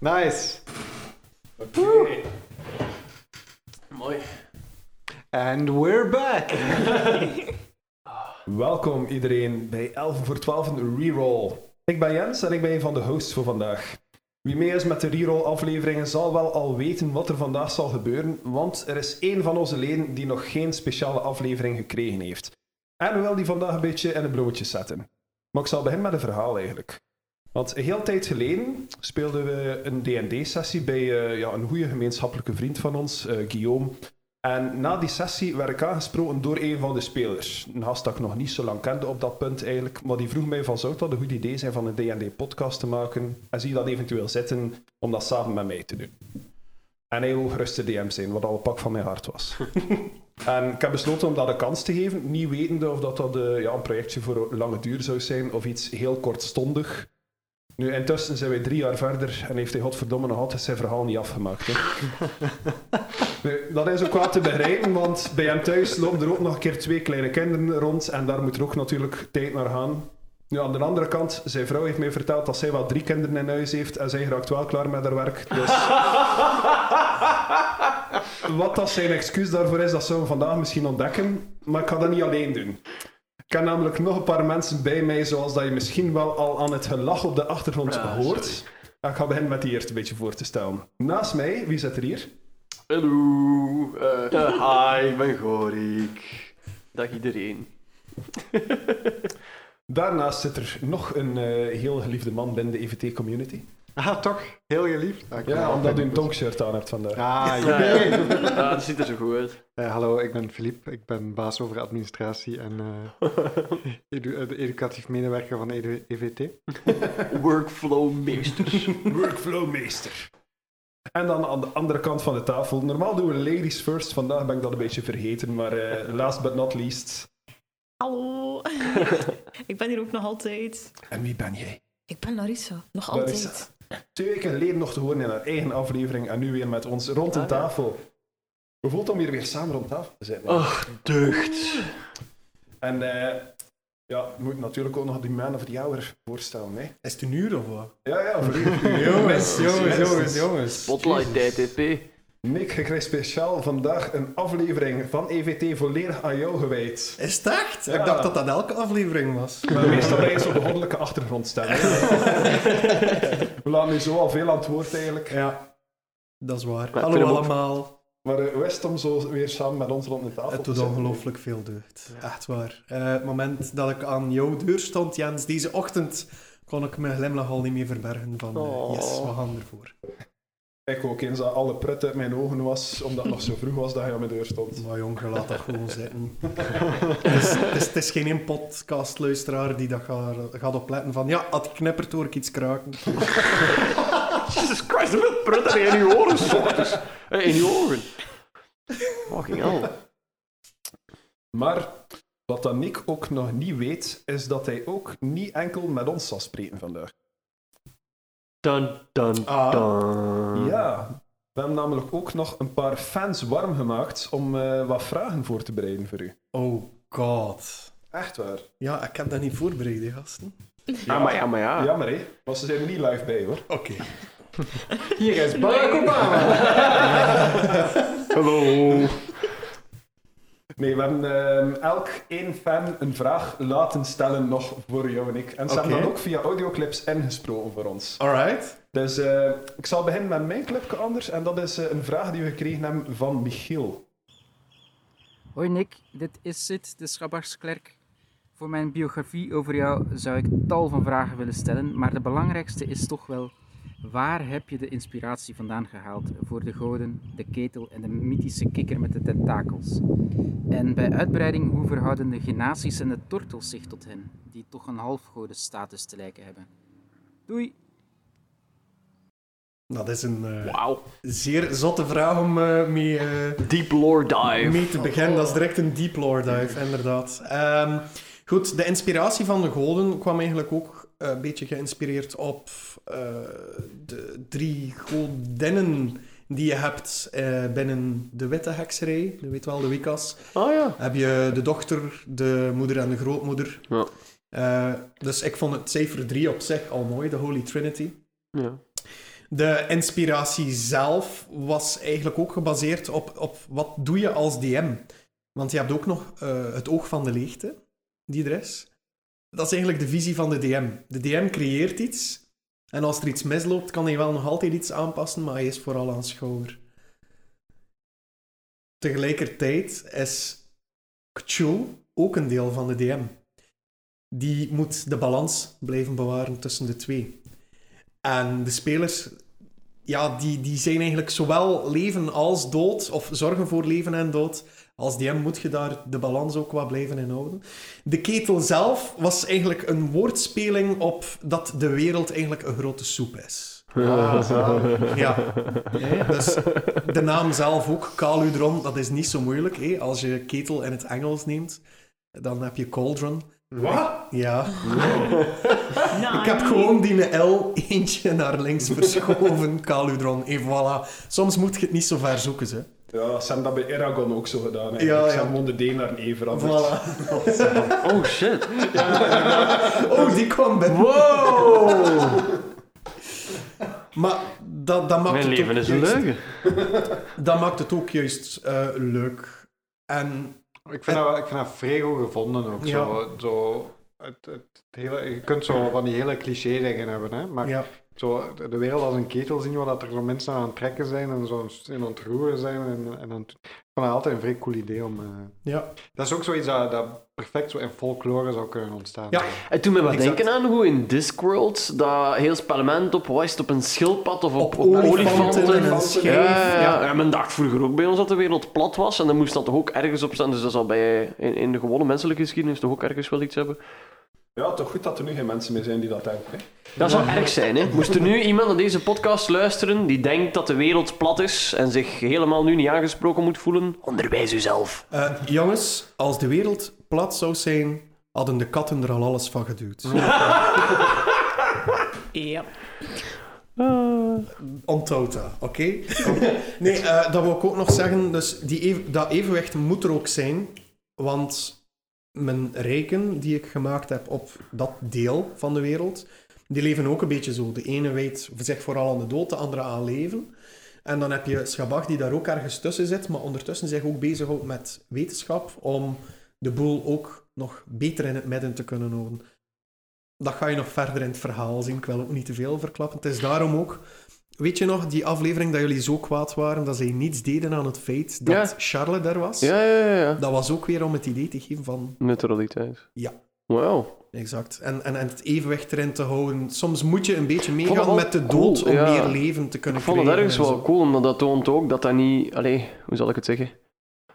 Nice. Oké. Mooi. And we're back. Welkom iedereen bij 11 voor 12 een reroll. Ik ben Jens en ik ben een van de hosts voor vandaag. Wie mee is met de reroll afleveringen zal wel al weten wat er vandaag zal gebeuren, want er is één van onze leden die nog geen speciale aflevering gekregen heeft. En we willen die vandaag een beetje in een broodje zetten. Maar ik zal beginnen met een verhaal eigenlijk. Want een heel tijd geleden speelden we een D&D-sessie bij eh, ja, een goede gemeenschappelijke vriend van ons, eh, Guillaume. En na die sessie werd ik aangesproken door een van de spelers. Een gast dat ik nog niet zo lang kende op dat punt eigenlijk. Maar die vroeg mij van, zou dat een goed idee zijn van een D&D-podcast te maken? En zie je dat eventueel zitten om dat samen met mij te doen? En hij gerust de DM zijn, wat al een pak van mijn hart was. en ik heb besloten om dat een kans te geven, niet wetende of dat, dat eh, ja, een projectje voor lange duur zou zijn of iets heel kortstondig. Nu, intussen zijn wij drie jaar verder en heeft hij godverdomme nog altijd zijn verhaal niet afgemaakt. Hè. Nu, dat is ook wel te begrijpen, want bij hem thuis lopen er ook nog een keer twee kleine kinderen rond en daar moet er ook natuurlijk tijd naar gaan. Nu, aan de andere kant, zijn vrouw heeft mij verteld dat zij wel drie kinderen in huis heeft en zij raakt wel klaar met haar werk. Dus wat dat zijn excuus daarvoor is, dat zullen we vandaag misschien ontdekken, maar ik ga dat niet alleen doen. Ik heb namelijk nog een paar mensen bij mij, zoals dat je misschien wel al aan het gelach op de achtergrond Ja, hoort. sorry. Ik ga beginnen met die eerst een beetje voor te stellen. Naast mij, wie zit er hier? Hallo. eh, hi, ik ben Gorik. Dag iedereen. Daarnaast zit er nog een eh, heel geliefde man binnen de EVT-community. Ah, toch? Heel geliefd. Ah, ik ben Ja, omdat u een tonkshirt aan hebt vandaag. Ah, Ja, jee. ja. ja, dat ziet er zo goed uit. Eh, hallo, ik ben Filip. Ik ben baas over administratie en eh, edu- eh, educatief medewerker van EDU EVT. Workflow meester. Workflowmeester. En dan aan de andere kant van de tafel. Normaal doen we ladies first. Vandaag ben ik dat een beetje vergeten. Maar eh, last but not least. Hallo. ik ben hier ook nog altijd. En wie ben jij? Ik ben Larissa. Nog Larissa. altijd. Twee weken geleden nog te horen in haar eigen aflevering. En nu weer met ons rond een Ah, ja. tafel. Hoe voelt het om hier weer samen rond tafel te zitten? Ach, deugd. En eh, ja, we moeten natuurlijk ook nog die man of the hour voorstellen. Hè? Is het een uur of wat? Ja, ja, voor u. Jongens, jongens, jongens, jongens. Spotlight TTP. Nick, krijgt speciaal vandaag een aflevering van EVT volledig aan jou gewijd. Is het echt? Ja. Ik dacht dat dat elke aflevering was. Maar meestal ben je zo de goddelijke achtergrond staan. We laten nu zo al veel aan het woord eigenlijk. Ja, dat is waar. ik Hallo allemaal. Maar hoe is het om zo weer samen met ons rond de tafel Het doet ongelooflijk veel deugd. Echt waar. Eh, het moment dat ik aan jouw deur stond, Jens, deze ochtend, kon ik mijn glimlach al niet meer verbergen van eh, Oh. yes, we gaan ervoor. Ik ook eens dat alle prut uit mijn ogen was, omdat het nog zo vroeg was dat je aan mijn deur stond. Maar jong, je laat dat gewoon zitten. het, is, het, is, het is geen één podcastluisteraar die dat gaat, gaat opletten van ja, als het knippert hoor ik iets kraken. Jesus Christ, hoeveel prut heb je in je oren s ochtends? Eh, In je ogen. Fucking hell. Maar wat dan Nick ook nog niet weet, is dat hij ook niet enkel met ons zal spreken vandaag. Dun, dun, Ah. dun. Ja, we hebben namelijk ook nog een paar fans warm gemaakt om eh, wat vragen voor te bereiden voor u. Oh god. Echt waar. Ja, ik heb dat niet voorbereid, gasten. Ja, maar ja, maar ja. Jammer hè, want ze zijn er niet live bij hoor. Oké. Hier is Barack Obama. Hallo. Nee, we hebben ehm, elk één fan een vraag laten stellen nog voor jou en ik. En ze hebben dan ook via audioclips ingesproken voor ons. Alright. Dus eh, ik zal beginnen met mijn clipje anders. En dat is eh, een vraag die we gekregen hebben van Michiel. Hoi Nick, dit is Sid, de Schabbarsklerk. Voor mijn biografie over jou zou ik tal van vragen willen stellen, maar de belangrijkste is toch wel: waar heb je de inspiratie vandaan gehaald voor de goden, de ketel en de mythische kikker met de tentakels? En bij uitbreiding, hoe verhouden de genaties en de tortels zich tot hen, die toch een halfgodenstatus te lijken hebben? Doei! Dat is een eh, Wauw. zeer zotte vraag om eh, mee, eh, Deep lore dive. mee te beginnen. Dat is direct een deep lore dive, inderdaad. Ehm, goed, de inspiratie van de goden kwam eigenlijk ook een beetje geïnspireerd op eh, de drie godinnen die je hebt eh, binnen de witte hekserij. Je weet wel, de Wicca's. Oh ja. Heb je de dochter, de moeder en de grootmoeder. Ja. Eh, dus ik vond het cijfer 3 op zich al mooi, de Holy Trinity. Ja. De inspiratie zelf was eigenlijk ook gebaseerd op, op wat doe je als DM. Want je hebt ook nog eh, het oog van de leegte, die er is. Dat is eigenlijk de visie van de DM. De DM creëert iets. En als er iets misloopt, kan hij wel nog altijd iets aanpassen, maar hij is vooral aanschouwer. Tegelijkertijd is Cthulhu ook een deel van de DM. Die moet de balans blijven bewaren tussen de twee. En de spelers, ja, die, die zijn eigenlijk zowel leven als dood, of zorgen voor leven en dood. Als DM moet je daar de balans ook wat blijven inhouden. De ketel zelf was eigenlijk een woordspeling op dat de wereld eigenlijk een grote soep is. Ah. Ja, dus de naam zelf ook, Caludron, dat is niet zo moeilijk. Hè. Als je ketel in het Engels neemt, dan heb je cauldron. Wat? Ja, ik heb gewoon die L eentje naar links verschoven, Caludron. En voilà. Soms moet je het niet zo ver zoeken, ze. Ja, ze hebben dat bij Eragon ook zo gedaan. Hè. Ja, Ze ja. hebben de D naar een E veranderd. Voilà. Oh shit. Oh, die kwam bij. Wow! Maar dat, dat maakt Mijn het leven ook is een juist- leugen. Dat maakt het ook juist eh, leuk. En Ik vind, dat, wel- ik vind dat vrij goed gevonden ook. Ja. Zo, zo, het, het hele, je kunt zo van die hele cliché dingen hebben, hè? maar ja, zo, de- wereld als een ketel zien, waar dat er zo mensen aan het trekken zijn en zo in ontroeren zijn. En, en dan, ik vond dat altijd een vrij cool idee om... eh, ja. dat is ook zoiets dat, dat perfect zo in folklore zou kunnen ontstaan. Ja. Het doet me wat denken aan hoe in Discworld dat heel spellement op, wat is het, op een schildpad of op, Op olifanten en een ja. ja. ja, men dacht vroeger ook bij ons dat de wereld plat was en dan moest dat toch ook ergens op staan. Dus dat zal bij, in, in de gewone menselijke geschiedenis toch ook ergens wel iets hebben. Ja, toch goed dat er nu geen mensen meer zijn die dat denken. Hè. Dat zou erg zijn, hè. Moest er nu iemand naar deze podcast luisteren die denkt dat de wereld plat is en zich helemaal nu niet aangesproken moet voelen, onderwijs uzelf. Eh, jongens, als de wereld plat zou zijn, hadden de katten er al alles van geduwd. Ja. Onthoud dat, oké? nee, eh, dat wil ik ook nog zeggen. Dus die ev- dat evenwicht moet er ook zijn. Want mijn rijken die ik gemaakt heb op dat deel van de wereld, die leven ook een beetje zo. De ene weet zich vooral aan de dood, de andere aan leven. En dan heb je Schabach die daar ook ergens tussen zit, maar ondertussen zich ook bezighoudt met wetenschap om de boel ook nog beter in het midden te kunnen houden. Dat ga je nog verder in het verhaal zien. Ik wil ook niet te veel verklappen. Het is daarom ook... Weet je nog, die aflevering dat jullie zo kwaad waren dat zij niets deden aan het feit dat Ja. Charlotte daar was? Ja, ja, ja. ja. Dat was ook weer om het idee te geven van... Neutraliteit. Ja. Wauw. Exact. En, en, en het evenwicht erin te houden. Soms moet je een beetje meegaan wel met de cool, dood om ja. meer leven te kunnen Ik vond het ergens en wel cool, omdat dat toont ook dat dat niet... Allee, hoe zal ik het zeggen?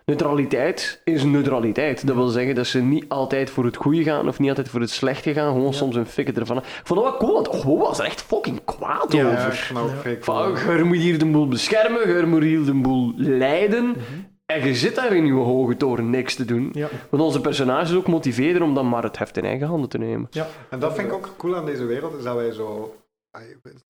Neutraliteit is neutraliteit. Dat wil zeggen dat ze niet altijd voor het goede gaan of niet altijd voor het slechte gaan. Gewoon soms een fikken ervan. Ik vond dat wel cool, want oh, was er echt fucking kwaad Ja, Ja, over. ook Ja. Van, je moet hier de boel beschermen, je moet hier de boel leiden. Mhm. En je zit daar in je hoge toren niks te doen. Ja. Want onze personages ook motiveren om dan maar het heft in eigen handen te nemen. En dat vind ik ook cool aan deze wereld, is dat wij zo...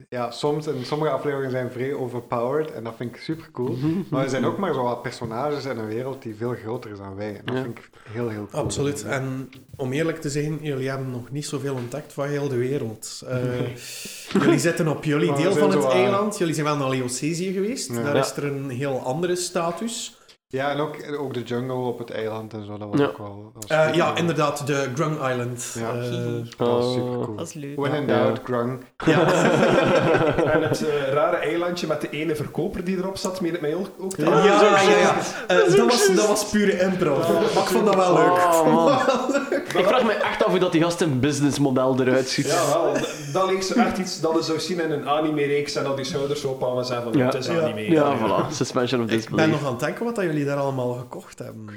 Ja, soms in sommige afleveringen zijn vrij overpowered en dat vind ik super cool. Maar we zijn ook maar zo wat personages in een wereld die veel groter is dan wij. En dat Ja. vind ik heel, heel cool. Absoluut. En om eerlijk te zijn, jullie hebben nog niet zoveel ontdekt van heel de wereld. Eh, jullie zitten op jullie deel van zo het eiland. Jullie zijn wel naar Leocesië geweest. Ja. Daar Ja. is er een heel andere status. Ja, en ook, ook de jungle op het eiland en zo, dat was Ja. ook wel... was Eh, super ja, inderdaad, de Grung Island. Ja. Eh, Dat was super Oh. cool. Dat is leuk. When in Ja. doubt, grung. ja. En het eh, rare eilandje met de ene verkoper die erop zat, meen het mij ook, Ja, ja, ja. ja. Dat, was, dat was pure impro. Maar ik vond dat wel leuk. Oh, man. Ik vraag me echt af hoe dat die gast een businessmodel eruit ziet. Ja, wel. Dat leek zo echt iets dat je zou zien in een anime-reeks en dat die schouders zo ophangen en zeggen van Ja. het is Ja. anime. Ja, voilà. Suspension of Ik ben disbelief. nog aan het denken wat dat jullie daar allemaal gekocht hebben.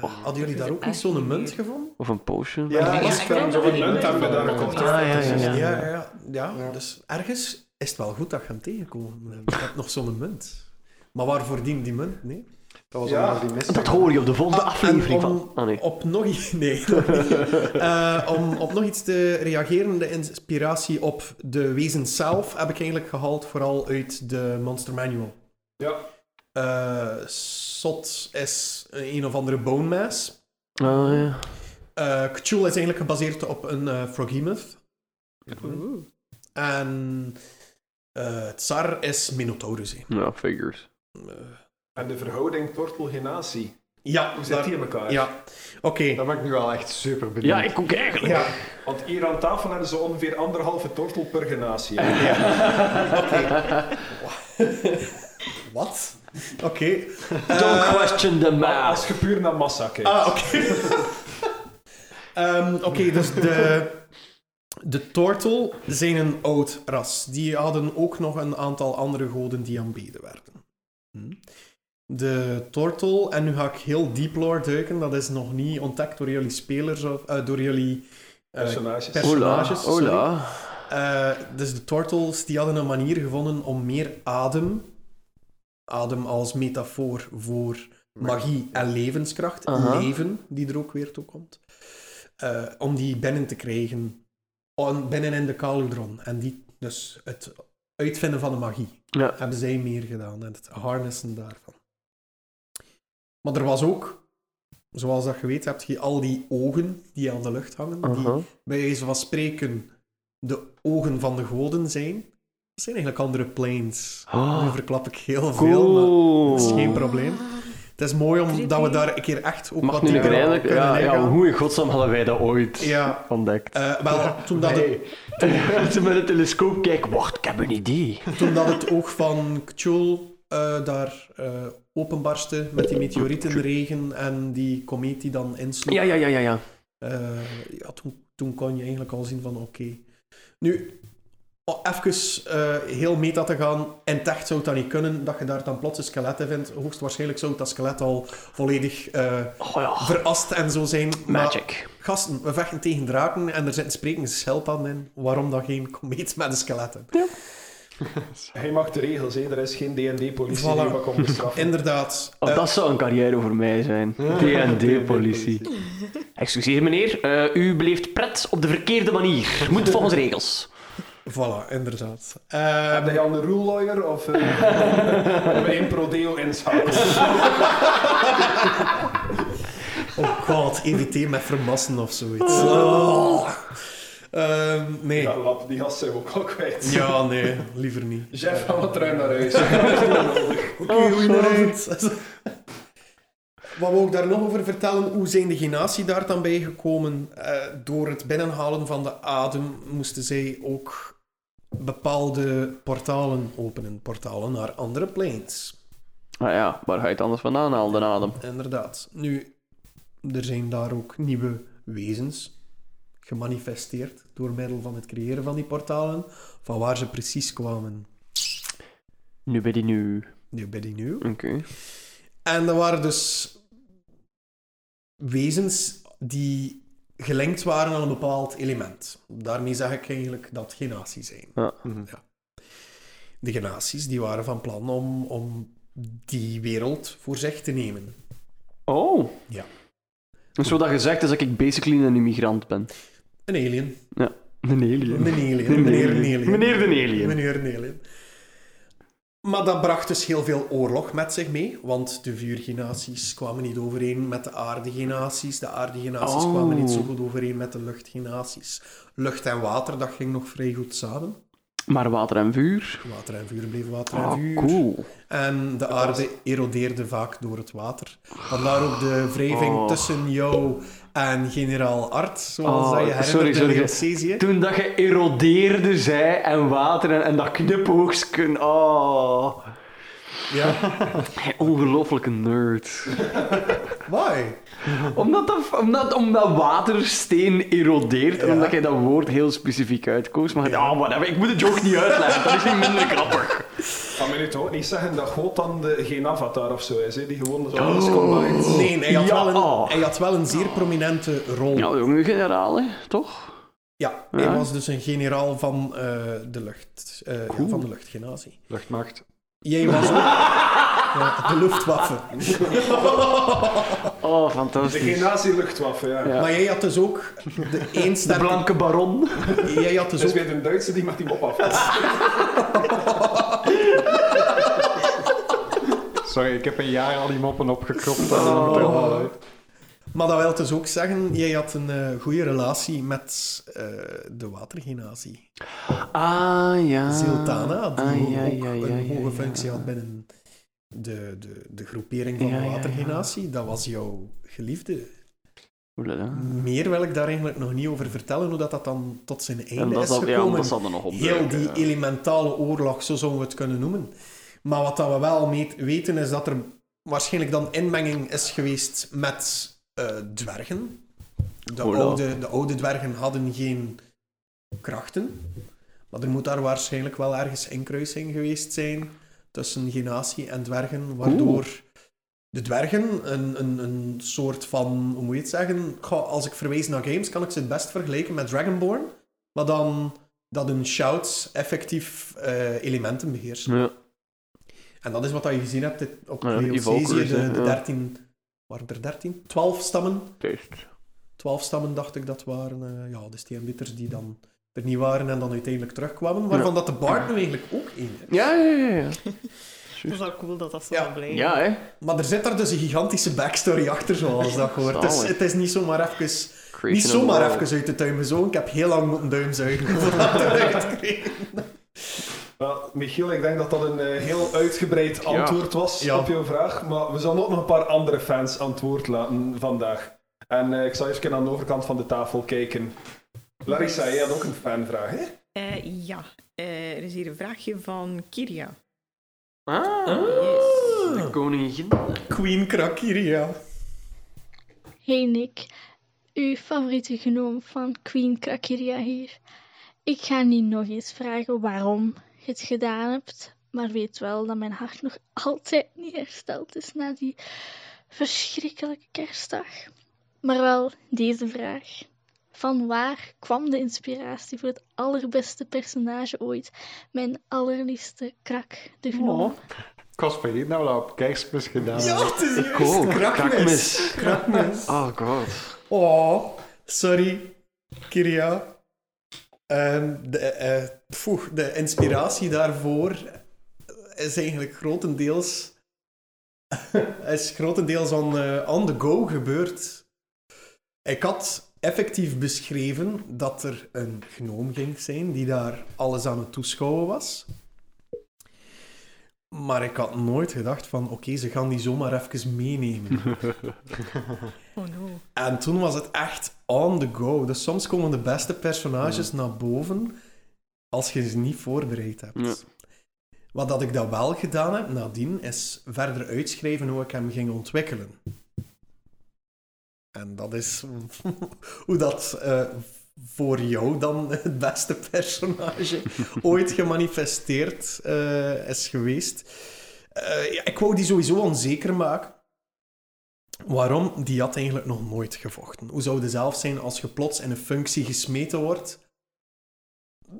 Eh, hadden jullie daar ook niet zo'n munt gevonden? Of een potion. Ja, Ja, een die hebben we daar munt gekocht. Ah, ja, ja, ja. Ja, ja, ja. ja, Ja. dus ergens is het wel goed dat je hem tegenkomt. Je hebt nog zo'n munt. Maar waarvoor dient die munt? Nee. Dat was Ja. die. Dat hoor je op de volgende Ah, aflevering om- van. Ah, nee. Op nog iets... Nee. Eh, om op nog iets te reageren, de inspiratie op de wezens zelf heb ik eigenlijk gehaald vooral uit de Monster Manual. Ja. Eh, Sot is een of andere bone mass. Ah, ja. Eh Cthulhu is eigenlijk gebaseerd op een eh Froghemoth. En Eh, Tsar is Minotaurus. Ja, figures. Eh, En de verhouding tortelgenatie. ja, Hoe zit die in elkaar? Ja, oké. Daar ben ik nu wel echt super benieuwd. Ja, ik ook eigenlijk. Ja, Want hier aan tafel hebben ze ongeveer anderhalve tortel per genatie. wat? Oké. Don't question the math. Als je puur naar massa kijkt. Ah, oké. Ehm, oké, dus de, de Tortel zijn een oud ras. Die hadden ook nog een aantal andere goden die aanbeden werden. Hm. De Tortel, en nu ga ik heel deep lore duiken, dat is nog niet ontdekt door jullie spelers, of, eh, door jullie eh, Personages. Hola, personages, hola. Eh, dus de Tortels die hadden een manier gevonden om meer adem, adem als metafoor voor magie en levenskracht, Aha. leven, die er ook weer toe komt, eh, om die binnen te krijgen on- binnen in de Kaludron. En die, dus het uitvinden van de magie, Ja. hebben zij meer gedaan en het harnessen daarvan. Maar er was ook, zoals dat je weet, heb je al die ogen die aan de lucht hangen, die bij wijze van spreken de ogen van de goden zijn. Dat zijn eigenlijk andere planes. Nu Oh, verklap ik heel veel, maar dat is geen probleem. Het is mooi omdat we daar een keer echt ook Mag wat nu op kunnen Ja, ja, hoe in godsnaam hadden wij dat ooit Ja. ontdekt? Eh, wel, toen dat, het, je met een telescoop kijkt, wacht, ik heb een idee. toen dat het oog van K'chul eh, daar eh, openbarstte met die meteorietenregen en die komeet die dan insloeg, Ja, ja, ja, ja, ja. Eh, ja, toen, toen kon je eigenlijk al zien van oké. Nu, even eh, heel meta te gaan, in het echt zou dat niet kunnen, dat je daar dan plots een skelet in vindt. Hoogstwaarschijnlijk zou dat skelet al volledig eh, Oh ja, verast en zo zijn. Maar magic. gasten, we vechten tegen draken en er zitten sprekende schelpadden in. Waarom dan geen komeet met een skelet in? Hij mag de regels, hè. er is geen D&D-politie Voilà. die wat komt bestraffen. Inderdaad. Oh, Eh, dat zou een carrière voor mij zijn. D&D-politie. Excuseer meneer, eh, u beleeft pret op de verkeerde manier. Moet volgens regels. Voilà, inderdaad. Eh, Heb jij al een rule lawyer of uh, een prodeo inschakelen? oh god, EVT met vermassen of zoiets. Oh. Ehm, nee. Ja, lap, die gast zijn we ook al kwijt. Ja, nee, liever niet. Jeff, ga wat terug naar huis. Oké, goedenavond. Wat wil ik daar nog over vertellen? Hoe zijn de genatie daar dan bij gekomen? Eh, door het binnenhalen van de adem moesten zij ook bepaalde portalen openen. Portalen naar andere planes. Ah ja, waar ga je het anders vandaan halen, de adem? Inderdaad. Nu, er zijn daar ook nieuwe wezens gemanifesteerd door middel van het creëren van die portalen. Van waar ze precies kwamen, Nu ben je nu. nu bij die nu. Oké. En er waren dus wezens die gelinkt waren aan een bepaald element. Daarmee zeg ik eigenlijk dat genatie zijn. Ja. De genaties die waren van plan om, om die wereld voor zich te nemen. Oh. Ja. Dus wat dat gezegd is dat ik basically een immigrant ben. Een alien. Een alien. Een alien. Een Meneer alien. een alien. Meneer de alien. Meneer een alien. Maar dat bracht dus heel veel oorlog met zich mee, want de vuurgenaties kwamen niet overeen met de aardegenaties. De aardegenaties Oh. kwamen niet zo goed overeen met de luchtgenaties. Lucht en water, dat ging nog vrij goed samen. Maar water en vuur. Water en vuur bleven water en Ah, vuur. cool. En de aarde erodeerde vaak door het water. Vandaar ook de wrijving Oh. tussen jou en generaal Art, zoals Oh, dat je herinnert sorry, in sorry. Toen dat je erodeerde, zij en water en, en dat knipoogstken. Oh. Ja. Ongelooflijke nerd. Why? Omdat, dat, omdat, omdat watersteen erodeert en Ja. omdat jij dat woord heel specifiek uitkoos. Maar ja, oh, whatever. ik moet het joke niet uitleggen, dat is niet minder grappig. Kan me nu toch ook niet zeggen dat God dan de, geen avatar of zo is, hè? die gewoon zo alles combined. Nee, hij had, Ja. wel een, hij had wel een zeer prominente rol. Ja, jonge generaal, hè, toch? Ja, Ja. hij was dus een generaal van, eh, de, lucht, eh, ja, van de luchtgenazie. Luchtmacht. Jij was ook ja, de luchtwaffe. Oh, De fantastisch. genazie-luchtwaffe, ja. Ja. Maar jij had dus ook de één De sterke... blanke baron. Jij had dus Het is ook... weer een Duitse die met die mop af Sorry, ik heb een jaar al die moppen opgekropt en dan moet er wel uit. Maar dat wil dus ook zeggen, jij had een eh, goede relatie met eh, de watergenatie. Ah, ja. Ziltana, die Ah, ook ja, ja, ja, een ja, hoge functie had binnen de, de, de groepering van de watergenatie. Dat was jouw geliefde. Oelala. Meer wil ik daar eigenlijk nog niet over vertellen, hoe dat, dat dan tot zijn einde dat is zal, ja, gekomen. dat zal nog op Heel die elementale oorlog, zo zouden we het kunnen noemen. Maar wat dat we wel weten, is dat er waarschijnlijk dan inmenging is geweest met eh, dwergen. De oude, de oude dwergen hadden geen krachten. Maar er moet daar waarschijnlijk wel ergens inkruising geweest zijn tussen genatie en dwergen, waardoor de dwergen een, een, een soort van, hoe moet je het zeggen, als ik verwijs naar games, kan ik ze het best vergelijken met Dragonborn, maar dan dat hun shouts effectief eh, elementen beheersen. Ja. En dat is wat je gezien hebt op Ja, de, de ja. 13, waren er 13? 12 stammen. Juist. 12 stammen dacht ik dat waren, eh, ja, de steenbitters die dan er niet waren en dan uiteindelijk terugkwamen, waarvan dat de Bard nu eigenlijk ook één is. Ja, ja, ja. ja. Dat is wel cool dat dat zo Ja. ja. blijft. Ja, hè. Maar er zit daar dus een gigantische backstory achter, zoals dat hoort. Het is, het is niet zomaar even, niet zomaar even uit de tuin gezogen. Ik heb heel lang moeten duim zuigen voor dat eruit te krijgen. Wel, Michiel, ik denk dat dat een eh, heel uitgebreid antwoord was Ja. op jouw vraag. Maar we zullen ook nog een paar andere fans antwoord laten vandaag. En eh, ik zal even aan de overkant van de tafel kijken. Larissa, jij had ook een fanvraag, hè? Eh, ja, Eh, er is hier een vraagje van Kiria. Ah, Yes. de koningin. Queen Krakiria. Hey Nick, uw favoriete genoom van Queen Krakiria hier. Ik ga niet nog eens vragen waarom je het gedaan hebt, maar weet wel dat mijn hart nog altijd niet hersteld is na die verschrikkelijke kerstdag. Maar wel deze vraag. Van waar kwam de inspiratie voor het allerbeste personage ooit? Mijn allerliefste krak, de gnoom. Ik was vergeten dat we dat op kerstmis gedaan Ja, het is juist. ook. Krakmis. Krakmis. Krakmis. Oh god. Oh, sorry, Kiria. Ehm, de, eh, de inspiratie daarvoor is eigenlijk grotendeels, is grotendeels on, eh, on the go gebeurd. Ik had effectief beschreven dat er een gnoom ging zijn die daar alles aan het toeschouwen was. Maar ik had nooit gedacht van, oké, ze gaan die zomaar even meenemen. Oh no. En toen was het echt on the go. Dus soms komen de beste personages naar boven als je ze niet voorbereid hebt. Ja. Wat dat ik dat wel gedaan heb nadien, is verder uitschrijven hoe ik hem ging ontwikkelen. En dat is hoe dat eh, voor jou dan het beste personage ooit gemanifesteerd eh, is geweest. Eh, ja, ik wou die sowieso onzeker maken. Waarom? Die had eigenlijk nog nooit gevochten. Hoe zou het zelf zijn als je plots in een functie gesmeten wordt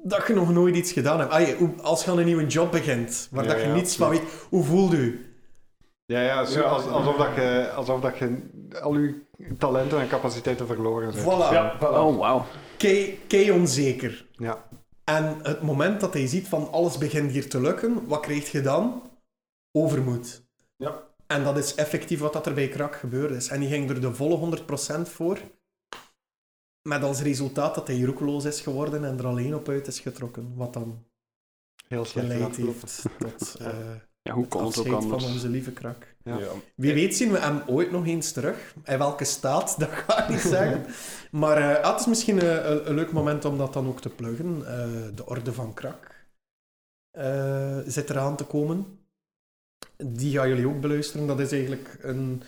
dat je nog nooit iets gedaan hebt? Ah, als je aan een nieuwe job begint, waar Ja, dat je ja, niets van weet, hoe voelt u? Ja, ja, zo, Ja. als- alsof, dat je, alsof dat je al je talenten en capaciteiten verloren zijn. Voilà. Ja, voilà. Oh, wauw. Kei, kei onzeker. Ja. En het moment dat hij ziet van alles begint hier te lukken, wat krijg je dan? Overmoed. Ja. En dat is effectief wat dat er bij Krak gebeurd is. En die ging er de volle 100% voor. Met als resultaat dat hij roekeloos is geworden en er alleen op uit is getrokken. Wat dan Heel slecht geleid heeft tot eh Ja, hoe kan het ook afscheid van anders? onze lieve Krak. Ja. Ja. Wie weet zien we hem ooit nog eens terug. In welke staat, dat ga ik niet zeggen. Maar eh, ah, het is misschien eh, een, een leuk moment om dat dan ook te pluggen. Eh, de Orde van Krak eh, zit eraan te komen. Die gaan jullie ook beluisteren. Dat is eigenlijk een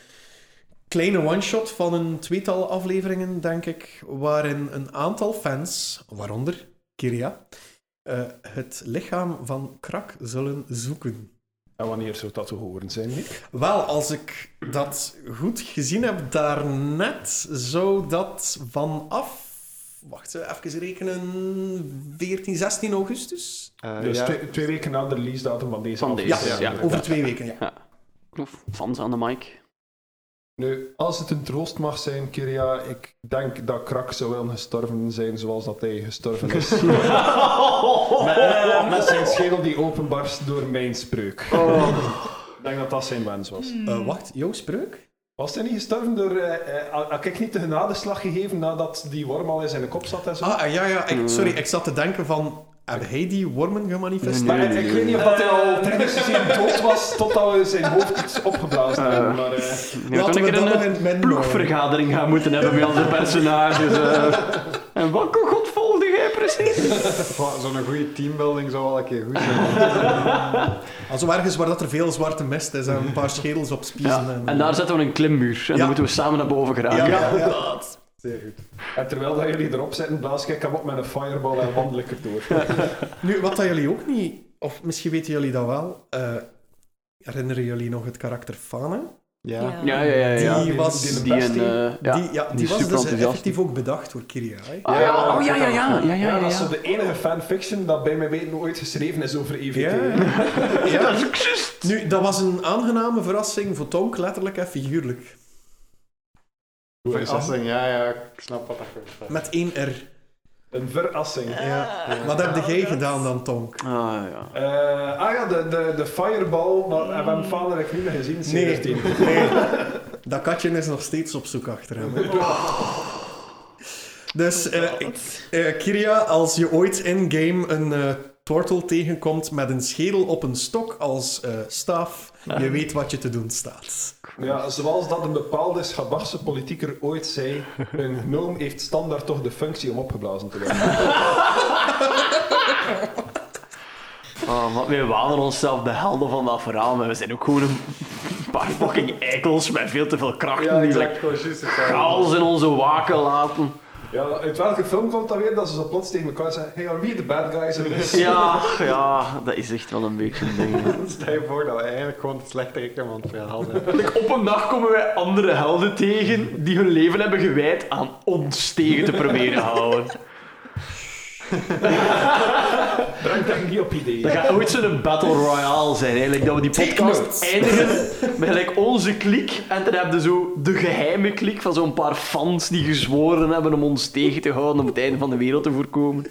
kleine one-shot van een tweetal afleveringen, denk ik, waarin een aantal fans, waaronder Kiria, eh, het lichaam van Krak zullen zoeken. En wanneer zou dat te horen zijn, Nick? Wel, als ik dat goed gezien heb daarnet, zou dat vanaf... Wacht, even rekenen... 14, 16 augustus? Eh, Dus ja, twee, twee weken na de release datum van deze Van deze, ja. Over twee weken, ja. Of fans aan de mic. Nu, als het een troost mag zijn, Kiria, ik denk dat Krak zou wel gestorven zijn zoals dat hij gestorven is. met, met zijn schedel die openbarst door mijn spreuk. Ik denk dat dat zijn wens was. Eh, wacht, jouw spreuk? Was hij niet gestorven door... eh eh, had ik niet de genadeslag gegeven nadat die worm al in zijn kop zat en zo? Ah, ja, ja. Ik, sorry, ik zat te denken van... Hebben hij die wormen gemanifesteerd? Maar ik, ik weet niet of dat hij al tijdens de serie dood was, totdat we zijn hoofd iets opgeblazen Eh. hebben. Maar, eh, Nu Laten toen we een het min ploegvergadering gaan moeten hebben met onze personages. eh. En welke god volgde jij precies? Zo'n goede teambuilding zou wel een keer goed zijn. Also ergens waar dat er veel zwarte mist is en een paar schedels op spiezen. Ja, en daar zetten we een klimmuur. En Ja. dan moeten we samen naar boven geraken. Ja, ja, ja. Zeer goed. en terwijl dat jullie erop zitten, blaas ik hem op met een fireball en wandel ik erdoor. Nu, wat dat jullie ook niet... Of misschien weten jullie dat wel. eh, herinneren jullie nog het karakter Fane? Ja. Ja, ja, ja. ja. Die was- die, Die een, eh, ja, die, ja, die, die was dus effectief ook bedacht door Kiria. hè? Ah, ja. Oh ja, ja, ja. ja, ja, Ja, ja, dat is zo ja. de enige fanfiction dat bij mij weten ooit geschreven is over EVT. Ja, ja. Nu, dat was een aangename verrassing voor Tonk, letterlijk en figuurlijk. Verrassing, ja, ja, ik snap wat dat is. Met één R. Een verassing. Ja. Wat heb jij gedaan dan, Tonk? Ah, ja. Eh, ah ja, de, de, de fireball, maar we hebben hem vader ik niet meer gezien. Nee. sinds die- nee. Dat katje is nog steeds op zoek achter hem. Dus, eh, eh, Kiria, als je ooit in-game een tortel tegenkomt met een schedel op een stok als eh staaf, je weet wat je te doen staat. Ja, zoals dat een bepaalde Schabachse politieker ooit zei, een gnome heeft standaard toch de functie om opgeblazen te worden. Oh, maar wij wanen onszelf de helden van dat verhaal, maar we zijn ook gewoon een paar fucking eikels met veel te veel krachten die like, gewoon juist het chaos in onze waken laten. Ja, uit welke film komt dat weer? Dat ze zo plots tegen elkaar zeggen, hey, are we the bad guys in this? Ja, ja, dat is echt wel een beetje een ding. Stel je voor dat we eigenlijk gewoon het slechte van het verhaal zijn. Op een dag komen wij andere helden tegen die hun leven hebben gewijd aan ons tegen te proberen houden. Denk niet op ideeën. Dat gaat ooit zo'n battle royale zijn, eigenlijk, dat we die podcast eindigen met gelijk onze kliek en dan hebben we zo de geheime kliek van zo'n paar fans die gezworen hebben om ons tegen te houden om het einde van de wereld te voorkomen.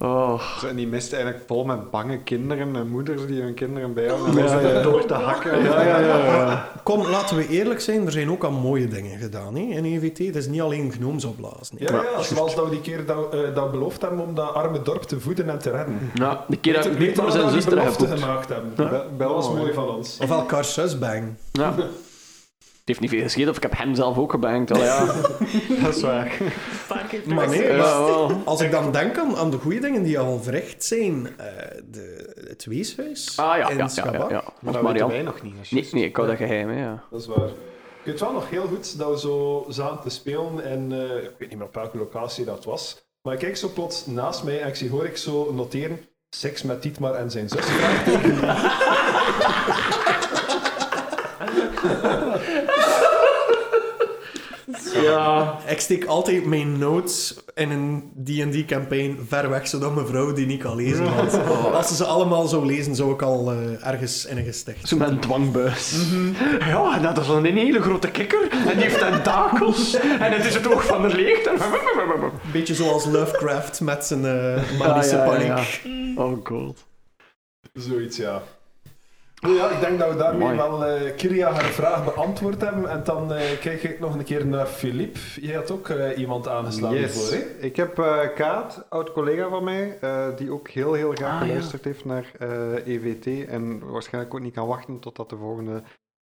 Oh. Zo, en die mist eigenlijk vol met bange kinderen en moeders die hun kinderen bijhouden. En ja, door te hakken. Ja, ja, ja, ja. Kom, laten we eerlijk zijn, er zijn ook al mooie dingen gedaan hè, in EVT. Het is niet alleen gnomes opblazen. Ja, ja, zoals dat we die keer dat, eh, dat beloofd hebben om dat arme dorp te voeden en te redden. Ja, de keer dat ik Weet niet voor zijn we zuster heb geboekt. gemaakt hebben. Be- Dat was maar, mooi van ons. Of elkaar susbang. Ja. Het heeft niet veel gescheeld of ik heb hem zelf ook gebankt. Ja. Dat is waar. Maar nee, wel. Als ik dan denk aan, aan de goede dingen die al verricht zijn, eh, de, het weeshuis Ah ja, in ja, ja, ja. Maar dat weten wij nog niet. Nee, nee, ik hou dat geheim, hè, ja. Dat is waar. Ik weet wel nog heel goed dat we zo zaten te spelen en eh, ik weet niet meer op welke locatie dat was. Maar ik kijk zo plots naast mij en ik zie, hoor ik zo noteren, seks met Dietmar en zijn zus. Ja. Ik steek altijd mijn notes in een D&D-campaign ver weg, zodat mijn vrouw die niet kan lezen. Want als ze ze allemaal zou lezen, zou ik al eh, ergens in een gesticht Zo met een dwangbuis. Ja, dat is een hele grote kikker. En die heeft tentakels. En het is het oog van de leegte. Een beetje zoals Lovecraft met zijn eh manische Ah, ja, ja, paniek. ja. Oh god. Zoiets, ja. Nou ja, ik denk dat we daarmee Mooi. wel eh Kiria haar vraag beantwoord hebben. En dan eh, kijk ik nog een keer naar Philippe. Jij had ook eh, iemand aangeslagen Yes. voor, hè? Ik heb eh, Kaat, oud collega van mij, eh, die ook heel heel graag Ah, ja. geluisterd heeft naar eh, EVT en waarschijnlijk ook niet kan wachten totdat de volgende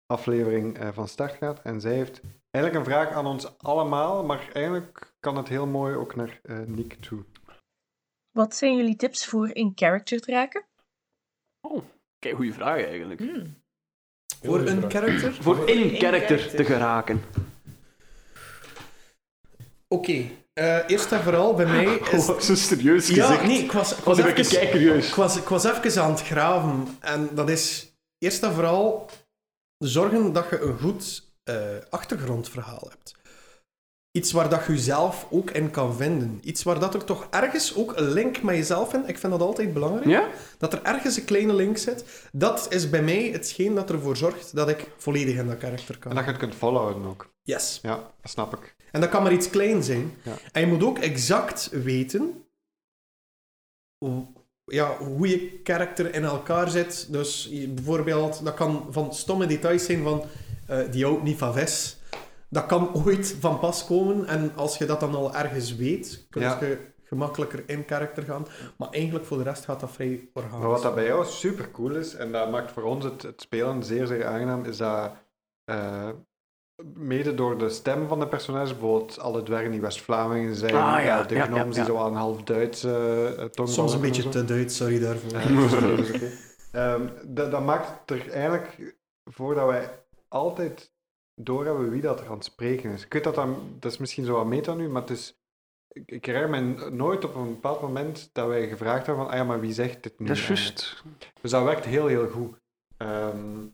aflevering eh, van start gaat. En zij heeft eigenlijk een vraag aan ons allemaal, maar eigenlijk kan het heel mooi ook naar eh, Nick toe. Wat zijn jullie tips voor in-character te raken? Kijk, goede vraag eigenlijk. Hmm. Voor een goed. character? Voor in character te geraken. Oké, eh, eerst en vooral bij mij is... Oh, zo serieus Ja, gezegd. nee, ik was, ik Was even, ik, was, ik was even aan het graven. En dat is eerst en vooral zorgen dat je een goed eh, achtergrondverhaal hebt. Iets waar dat je jezelf ook in kan vinden. Iets waar dat er toch ergens ook een link met jezelf in. Ik vind dat altijd belangrijk. Ja? Dat er ergens een kleine link zit. Dat is bij mij hetgeen dat ervoor zorgt dat ik volledig in dat karakter kan. En dat je het kunt volhouden ook. Yes. Ja, dat snap ik. En dat kan maar iets klein zijn. Ja. En je moet ook exact weten hoe, ja, hoe je karakter in elkaar zit. Dus bijvoorbeeld, dat kan van stomme details zijn van eh, die houdt niet van vis. Dat kan ooit van pas komen. En als je dat dan al ergens weet, kun Ja. je gemakkelijker in karakter gaan. Maar eigenlijk voor de rest gaat dat vrij organisch. Maar wat dat bij jou super cool is, en dat maakt voor ons het, het spelen zeer, zeer aangenaam, is dat eh, mede door de stem van de personages, bijvoorbeeld alle dwergen die West-Vlamingen zijn, Ah, ja, eh, de ja, gnomes ja, die zo aan een half Duitse uh, tong Soms een beetje te Duits, sorry daarvoor. Dat. Ehm, dat, dat maakt er eigenlijk voor dat wij altijd doorhebben wie dat er aan het spreken is. Ik weet dat dat, dat is misschien zo wat meta nu, maar het is, ik, ik herinner me nooit op een bepaald moment dat wij gevraagd hebben van, ah ja, maar wie zegt dit nu? Dat is juist. Dus dat werkt heel, heel goed. Ehm,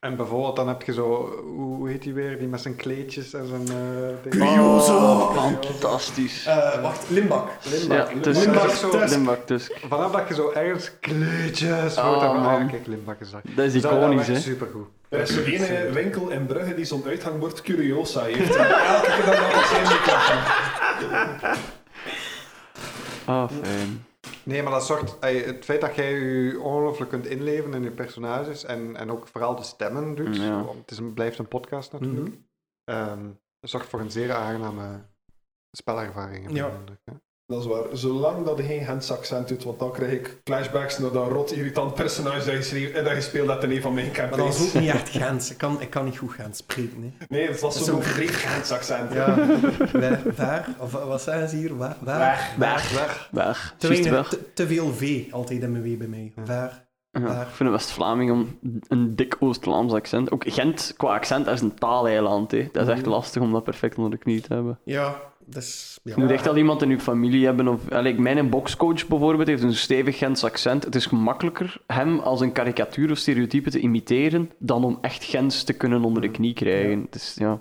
en bijvoorbeeld, dan heb je zo, hoe heet die weer, die met zijn kleedjes en zijn... eh ding? Curioso! Oh, fantastisch. Eh, wacht, Limbak. Ja, Limbak. Tusk. Limbak zo- Limbak Tusk. Vanaf dat je zo ergens kleedjes Oh, hoort, dan man. ah, kijk, Limbak is dat. Dat is iconisch, hè. supergoed. Er is zo ene winkel in Brugge die zo'n uithangbord Curiosa heeft. En elke keer dat ik dat zijn microfoon. Ah, fijn. Nee, maar dat zorgt... Het feit dat jij je ongelooflijk kunt inleven in je personages en, en ook vooral de stemmen doet, Ja. want het is een, blijft een podcast natuurlijk, ehm, dat zorgt voor een zeer aangename spelervaring. Ja. indruk. Dat is waar. Zolang dat je geen Gens accent doet, want dan krijg ik flashbacks naar dat rot irritant personage dat je, eh, dat je speelt hebt in een van mijn Maar dat is ook niet echt Gens. Ik kan, ik kan niet goed Gens spreken. Hè. Nee, het was Dat zo'n overdreven Gens accent. Ja, waar, waar, of wat zeggen ze hier? Waar, waar? Weg. Weg. Weg. Weg. Te, Juist weinig, weg. te, te veel V altijd in mijn W bij mij. Waar? Ja, Waar? ik vind een West-Vlaming om een dik Oost-Vlaams accent. Ook Gent qua accent is een taaleiland. Hè. Dat is echt Mhm. lastig om dat perfect onder de knie te hebben. Ja, dus... Ja. Je moet echt al iemand in je familie hebben. Of, mijn boxcoach bijvoorbeeld heeft een stevig Gens accent. Het is gemakkelijker hem als een karikatuur of stereotype te imiteren dan om echt Gens te kunnen onder de knie krijgen. Is, ja.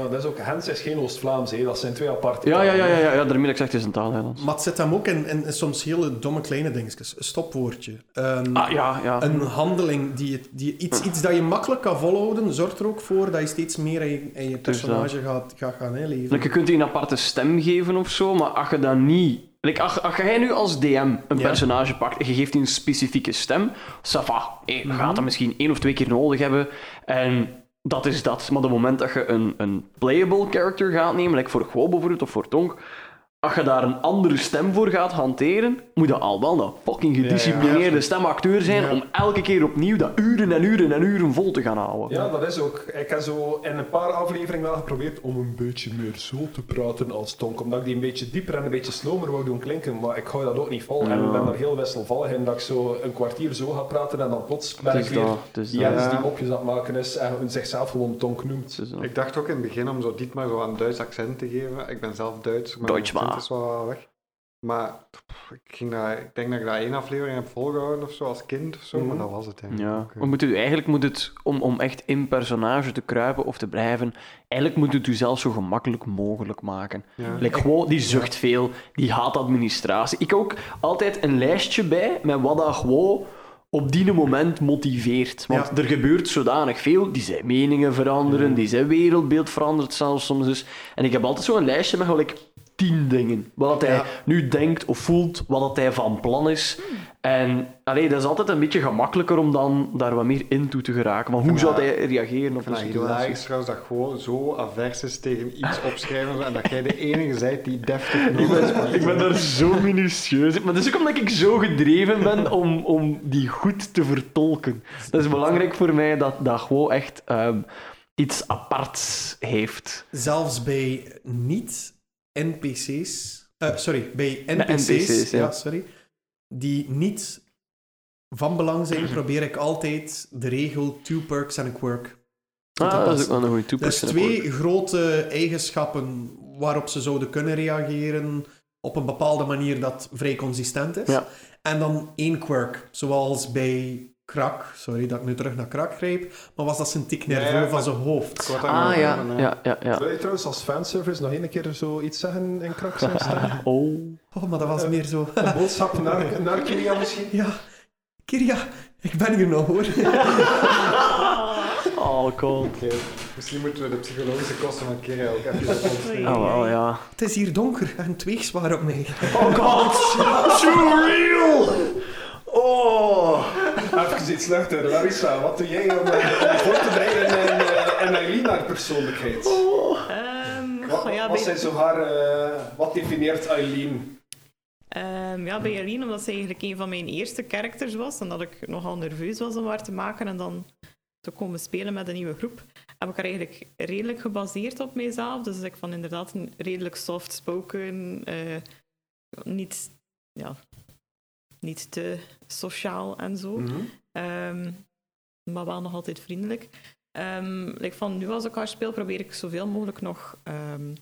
Nou, dat is ook, Gens is geen Oost-Vlaams, hè. dat zijn twee aparte Ja, ja, talen. ja, ja, ja, daarmee dat ik zeg, het is een taaleiland. Maar het zit hem ook in, in, in soms hele domme kleine dingetjes. Een stopwoordje. Een, Ah, ja, ja. een handeling, die, die, iets, iets dat je makkelijk kan volhouden, zorgt er ook voor dat je steeds meer in je, in je personage gaat, gaat gaan inleven. Like, je kunt die een aparte stem geven of zo, maar als je dat niet... Like, als, als jij nu als DM een Ja. personage pakt en je geeft die een specifieke stem, ça va. Hey, je gaat dat misschien één of twee keer nodig hebben en dat is dat. Maar op het moment dat je een, een playable character gaat nemen, like voor Gwo bijvoorbeeld of voor Tonk, als je daar een andere stem voor gaat hanteren, moet dat al wel een fucking gedisciplineerde ja. stemacteur zijn Ja. om elke keer opnieuw dat uren en uren en uren vol te gaan houden. Ja, dat is ook. Ik heb zo in een paar afleveringen wel geprobeerd om een beetje meer zo te praten als Tonk. Omdat ik die een beetje dieper en een beetje slomer wou doen klinken. Maar ik hou dat ook niet vol. En ik ben er heel wisselvallig in dat ik zo een kwartier zo ga praten en dan plots ben ik weer. Jens Ja. die mopjes aan het maken is en zichzelf gewoon Tonk noemt. Ik dacht ook in het begin om zo Dietmar zo een Duits accent te geven. Ik ben zelf Duits, maar Deutsch is wel weg. Maar pff, ik, ging ik denk dat ik dat één aflevering heb volgehouden of zo, als kind of zo, maar Mhm. dat was het eigenlijk Ja, hè. maar moet u, eigenlijk moet het, om, om echt in personage te kruipen of te blijven, eigenlijk moet het u zelf zo gemakkelijk mogelijk maken. Ja. Like, die zucht veel, die haat administratie. Ik ook altijd een lijstje bij met wat dat gewoon op die moment motiveert. Want Ja. er gebeurt zodanig veel, die zijn meningen veranderen, die zijn wereldbeeld verandert zelfs soms dus. En ik heb altijd zo'n lijstje met gelijk tien dingen. Wat hij Ja. nu denkt of voelt, wat dat hij van plan is. En allee, dat is altijd een beetje gemakkelijker om dan daar wat meer in toe te geraken. Maar hoe Ja. zou hij reageren op een situatie? hilarisch trouwens dat gewoon zo avers is tegen iets opschrijven en dat jij de enige bent die deftig Ik ben, ik ben daar zo minutieus in. Maar dat is ook omdat ik zo gedreven ben om, om die goed te vertolken. Dat is belangrijk voor mij dat dat gewoon echt ehm, iets aparts heeft. Zelfs bij niet-NPC's... eh, sorry, bij NPC's, NPC's, ja. ja. sorry, die niet van belang zijn, probeer ik altijd de regel two perks and a quirk Ah, dat is ook wel een goede Dat is toepassing. twee grote eigenschappen waarop ze zouden kunnen reageren op een bepaalde manier dat vrij consistent is. Ja. En dan één quirk, zoals bij Krak. Sorry dat ik nu terug naar Krak greep, maar was dat zijn tik Ja, ja, nerveux van zijn hoofd. Ah ja, ja, ja. ja. Wil je trouwens als fanservice nog één keer zoiets zeggen in Krak zijn? Oh. Oh, maar dat was meer zo... Een boodschap naar, naar Kiria misschien? ja, Kiria, ik ben hier nog hoor. Oh, god. Oké, Misschien moeten we de psychologische kosten van Kira ook even. Oh, wel, ja. Het is hier donker en het weegt zwaar op mij. Oh god, too real! Oh! Even iets nuchter. Larissa, wat doe jij om, eh, voor te brengen en, eh, en Eileen haar persoonlijkheid? Ehm, Wat, ja, wat, zijn zo haar, eh, wat definieert Eileen? ehm, ja, bij Aline, omdat ze eigenlijk een van mijn eerste characters was en dat ik nogal nerveus was om haar te maken en dan te komen spelen met een nieuwe groep, heb ik haar eigenlijk redelijk gebaseerd op mijzelf. Dus ik van inderdaad een redelijk soft-spoken, eh, niet, ja, niet te sociaal en zo. Mhm. Ehm, maar wel nog altijd vriendelijk. Ehm, like van nu als ik haar speel, probeer ik zoveel mogelijk nog ehm,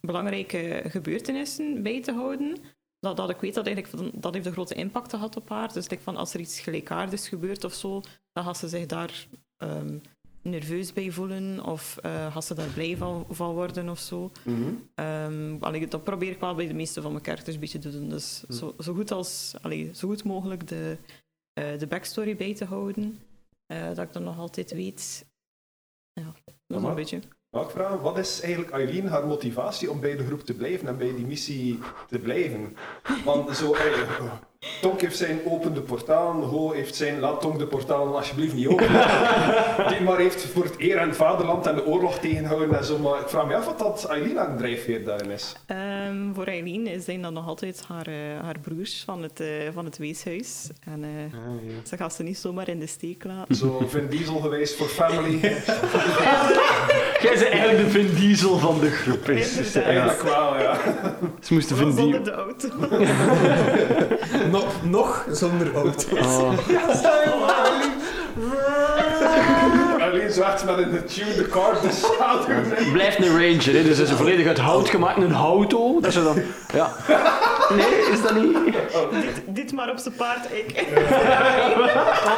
belangrijke gebeurtenissen bij te houden. Dat, dat ik weet dat eigenlijk dat heeft een grote impact gehad op haar. Dus like van als er iets gelijkaardigs gebeurt of zo, dan gaat ze zich daar nerveus bij voelen of eh gaat ze daar blij van, van worden of zo. Mhm. Allee, dat probeer ik wel bij de meeste van mijn characters een beetje te doen. Dus zo, zo, goed, als, allee, zo goed mogelijk de, eh, de backstory bij te houden. eh, dat ik dan nog altijd weet. Ja, dat is een beetje. Mag ik vragen, wat is eigenlijk Eileen haar motivatie om bij de groep te blijven en bij die missie te blijven? Want zo, Tonk heeft zijn opende portaal, Ho heeft zijn laat Tonk de portaal alsjeblieft niet open. Die maar heeft voor het eer en het vaderland en de oorlog tegenhouden en zo. Maar ik vraag me af wat dat Eileen aan drijfveer daarin is. Ehm, voor Eileen zijn dat nog altijd haar, eh, haar broers van het, eh, van het weeshuis. En eh, Ah, ja. ze gaat ze niet zomaar in de steek laten. Zo Vin Diesel geweest voor family. Jij bent eigenlijk de Vin Diesel van de groep. Is. Eigenlijk wel, ja. Ze moesten Vin Diesel... de auto. Nog, nog zonder auto. Oh. Eileen zwacht met een tune the car de schaduw. Blijft een ranger, hè? dus is volledig uit hout gemaakt, een auto. Dat ze dan... Ja. Nee, is dat niet? dit, dit maar op zijn paard, ik.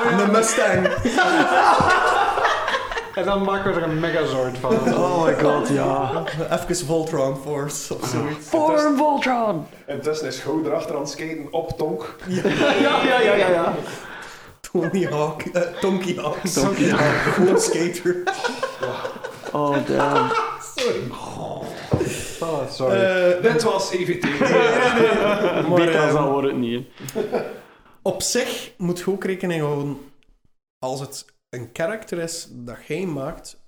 Een Mustang. En dan maken we er een megazord van. Oh my god, ja. Even Voltron Force of zoiets. Form Voltron! Intussen is Go erachter aan het skaten op Tonk. Ja, ja, ja, ja. ja. Tony Hawk. eh, Donkey Hawk. Donkey Gewoon skater. Oh, damn. Sorry. Oh, sorry. Eh, Dit was EVT. maar, Beter eh, dan wordt het niet. op zich moet je ook rekening houden als het een karakter is dat jij maakt.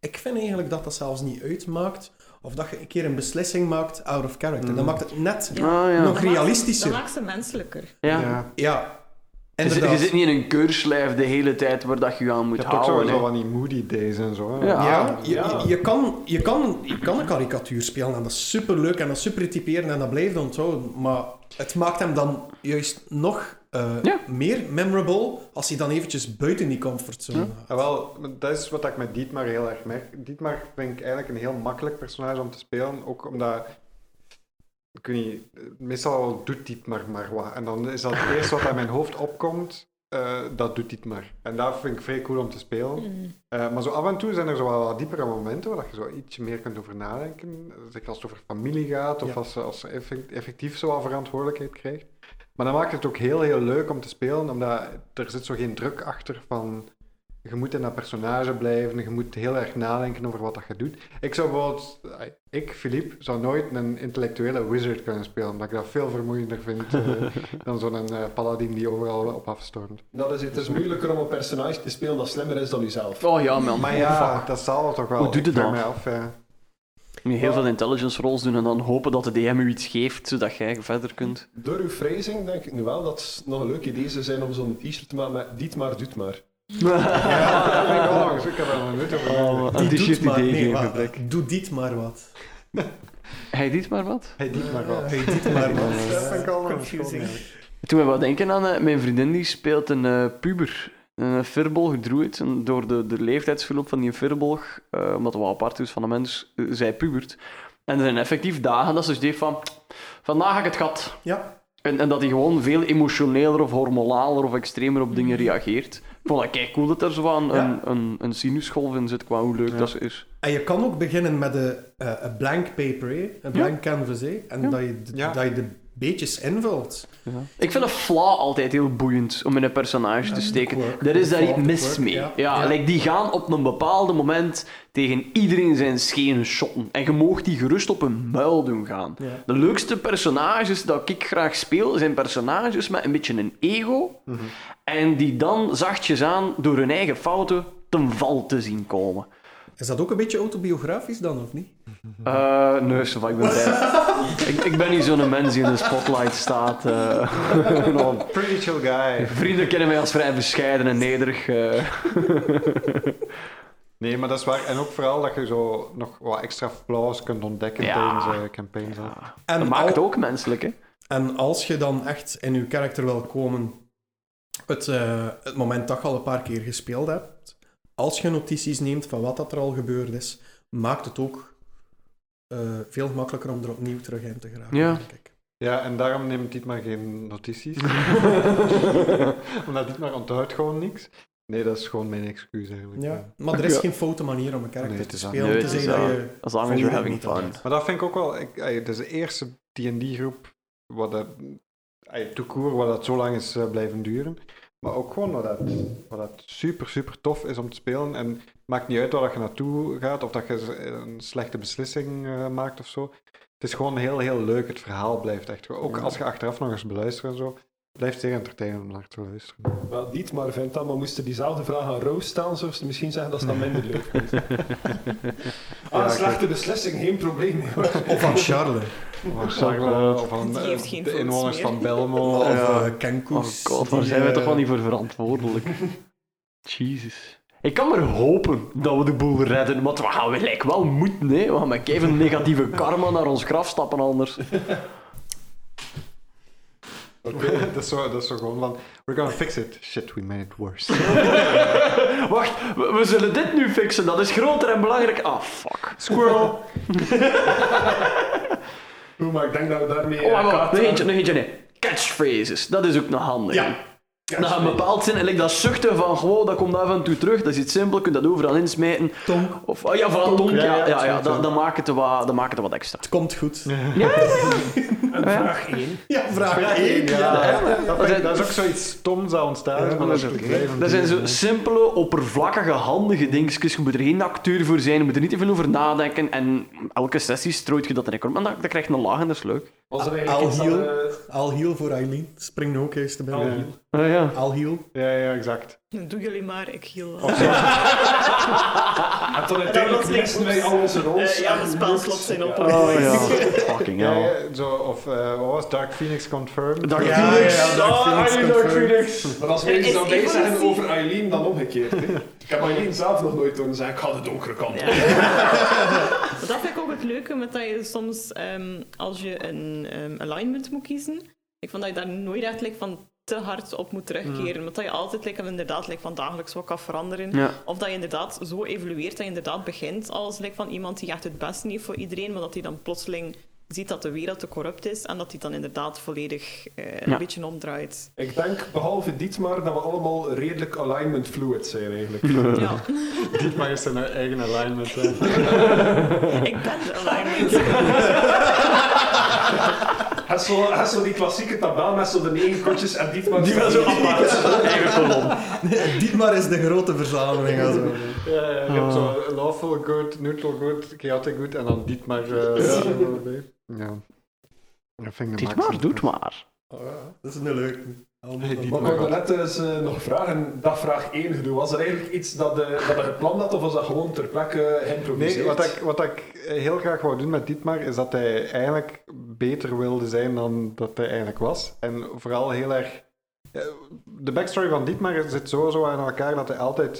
Ik vind eigenlijk dat dat zelfs niet uitmaakt of dat je een keer een beslissing maakt out of character. Mm. Dan maakt het net Ah, ja. nog realistischer. Dat maakt ze menselijker. Ja. ja. Ja, Je, zit- je niet in een keurslijf de hele tijd waar dat je je aan Je moet hebt ook houden. zo van die moody days en zo. hè. Ja. Ja, je, ja. je, je kan, je, kan, je kan een karikatuur spelen en dat is superleuk en dat is super typeren en dat blijft onthouden. Maar het maakt hem dan juist nog eh, Ja. meer memorable als hij dan eventjes buiten die comfortzone Ja. gaat. Ah, wel, dat is wat ik met Dietmar heel erg merk. Dietmar vind ik eigenlijk een heel makkelijk personage om te spelen. Ook omdat, ik weet niet, meestal doet Dietmar maar wat. En dan is dat het eerste wat aan mijn hoofd opkomt, eh, dat doet Dietmar. En dat vind ik vrij cool om te spelen. Mm. Eh, maar zo af en toe zijn er zo wel wat diepere momenten waar je zo ietsje meer kunt over nadenken. Zeker als het over familie gaat of Ja. als, als effectief zo wat verantwoordelijkheid krijgt. Maar dan maakt het ook heel, heel leuk om te spelen, omdat er zit zo geen druk achter van... Je moet in dat personage blijven, je moet heel erg nadenken over wat dat je doet. Ik zou bijvoorbeeld, ik, Philippe, zou nooit een intellectuele wizard kunnen spelen, omdat ik dat veel vermoeiender vind eh, dan zo'n eh, paladin die overal op afstormt. Dat is, het is moeilijker om een personage te spelen dat slimmer is dan jezelf. Oh ja, man. Maar ja, dat zal toch wel. Hoe doet het dan? mij af, ja. Je moet heel veel intelligence rolls doen en dan hopen dat de DM u iets geeft, zodat jij verder kunt. Door uw phrasing denk ik nu wel dat het nog een leuk idee zou zijn om zo'n t-shirt te maken met Diet maar, doet maar. Ja, dat vind ik wel langs. Ik heb over nagedacht. een Die idee, geen wa- gebrek. doe dit maar wat. Hij doet maar wat. Hey, dit maar wel. Hey, dit maar wat. Dat vind ik al Confusing. Toen we wat denken aan eh, mijn vriendin die speelt een eh, puber. Een firbolg druid. En door de, de leeftijdsverloop van die firbolg, eh, omdat het wel apart is van de mens, zij pubert. En er zijn effectief dagen dat ze zegt van, vandaag heb ik het gehad. Ja, En, en dat hij gewoon veel emotioneler of hormonaler of extremer op dingen reageert. Ik vond dat kijk cool dat er zo aan een, een, een sinusgolf in zit qua hoe leuk Ja. dat ze is. en je kan ook beginnen met een, eh, een blank paper, hè? een blank canvas. hè, En Ja. dat, je, dat je de beetjes invult. Ik vind een flaw altijd heel boeiend om in een personage te steken. Er is daar iets mis mee. ja. Ja, Ja. like, die gaan op een bepaald moment tegen iedereen zijn schenen shotten. En je moogt die gerust op een muil doen gaan. Ja. De leukste personages dat ik graag speel, zijn personages met een beetje een ego. Mhm. En die dan zachtjes aan door hun eigen fouten ten val te zien komen. Is dat ook een beetje autobiografisch dan, of niet? Eh nee, ik ben ik, ik ben niet zo'n mens die in de spotlight staat. eh. Nou, Pretty chill guy. Vrienden kennen mij als vrij bescheiden en nederig. eh. Nee, maar dat is waar. En ook vooral dat je zo nog wat extra flaws kunt ontdekken Ja. tijdens de campaign. zelf. En, Dat maakt het ook menselijk, hè? en als je dan echt in je karakter wil komen, het, eh, het moment dat je al een paar keer gespeeld hebt, als je notities neemt van wat dat er al gebeurd is, maakt het ook eh, veel makkelijker om er opnieuw terug in te geraken, Ja. denk ik. Ja, en daarom neemt Dietmar geen notities. Omdat Dietmar onthoudt gewoon niks. Nee, dat is gewoon mijn excuus eigenlijk. Ja. Maar er is Ja. geen foute manier om een karakter Nee, te spelen. te Nee, het zeggen dat je As long as you're having niet fun. Maar dat vind ik ook wel... Ik, het is de eerste D&D-groep wat dat... court, wat dat zo lang is eh, blijven duren. Maar ook gewoon wat dat, wat dat super, super tof is om te spelen. En het maakt niet uit waar dat je naartoe gaat, of dat je een slechte beslissing eh, maakt of zo. Het is gewoon heel, heel leuk. Het verhaal blijft echt... Ook als je achteraf nog eens beluistert en zo, blijft zeer entertainend om naar te luisteren. Wel, Dietmar vindt dat, maar moesten diezelfde vraag aan Rose stellen, zou ze misschien zeggen dat ze dat minder leuk vindt. Ah, een Ja, slechte beslissing, geen probleem. Of aan Charles. Of aan Charles, of aan Die eh, de inwoners meer. van Belmo. Of Ja. eh, Kenkoes. Oh god, daar zijn wij eh, toch wel niet voor verantwoordelijk. Jesus. Ik kan maar hopen dat we de boel redden, want we gaan gelijk wel moeten, hè. We gaan met even negatieve karma naar ons graf stappen anders. dat, is zo, dat is zo gewoon van, we're gonna fix it. Shit, we made it worse. Wacht, we, we zullen dit nu fixen, dat is groter en belangrijk. Ah, fuck. Squirrel! Oeh, maar ik denk dat we daarmee... Oh, eh, wacht, kaart- nog eentje, nog eentje, nee. Catchphrases, dat is ook nog handig. Ja. Dat gaat een bepaald zin, en like dat zuchten van gewoon, dat komt af en toe terug, dat is iets simpel, je kunt dat overal insmijten. Tonk. Of, oh ja, van tonk, ja, ja, ja, ja, dat, ja. dat maakt het wat, dat maakt het wat extra. Het komt goed. En vraag 1. Ja, vraag 1. Ja, Ja. dat, Dat is, zijn- dat is ook zoiets stoms dat ontstaan is, Ja, maar dat is zijn zo simpele, oppervlakkige, handige dingetjes. Je moet er geen acteur voor zijn, je moet er niet te veel over nadenken. En elke sessie strooit je dat erin. Maar dat, dat krijgt een laag en dat is leuk. Er Al eigenlijk iets dat... heel. Al heel voor Eileen. Spring ook eens te Al binnen. Ja. Al heel. Ja, ja, exact. Doe jullie maar, ik hiel. En toen uiteindelijk misten wij al onze roles. Ja, de spelslot zijn op. Oh ja, fucking Ja, hell. zo, of eh, wat was het? Dark Phoenix Confirmed? Dark Ja, Phoenix. ja, Dark Ah, Phoenix Dark. Phoenix. Maar als mensen dan zeggen evolutie. over Eileen, dan omgekeerd. Ik heb Eileen zelf nog nooit horen zeggen, ik ga de donkere kant op. Dat vind ik ook het leuke, met dat je soms, ehm, als je een ehm, alignment moet kiezen, ik vond dat je daar nooit echt van te hard op moet terugkeren. Want dat je altijd like, inderdaad like, van dagelijks wat kan veranderen. Ja. Of dat je inderdaad zo evolueert, dat je inderdaad begint als like, van iemand die echt het beste heeft voor iedereen, maar dat hij dan plotseling ziet dat de wereld te corrupt is en dat hij dan inderdaad volledig eh, een beetje omdraait. Ik denk, behalve Dietmar, dat we allemaal redelijk alignment fluid zijn eigenlijk. Ja, Dietmar is zijn eigen alignment. hè. ik ben de alignment. Hij is zo, die klassieke tabel met zo de negen kotjes en Dietmar... Die was zo apart. Eigen kolom. Dietmar is de grote verzameling. Also. Ja, ja, je hebt zo lawful good, neutral good, chaotic good en dan Dietmar. eh, ja. ja. Dat vind ik maar, doet maar. Oh, ja. Dat is een leuke. Dietmar. Maar ik wilde net eens eh, nog vragen, dat vraag 1 gedoe. Was er eigenlijk iets dat, eh, dat gepland had of was dat gewoon ter plekke geïmproviseerd? Nee, wat ik, wat ik heel graag wou doen met Dietmar is dat hij eigenlijk beter wilde zijn dan dat hij eigenlijk was. En vooral heel erg. eh, De backstory van Dietmar zit zo, zo aan elkaar dat hij altijd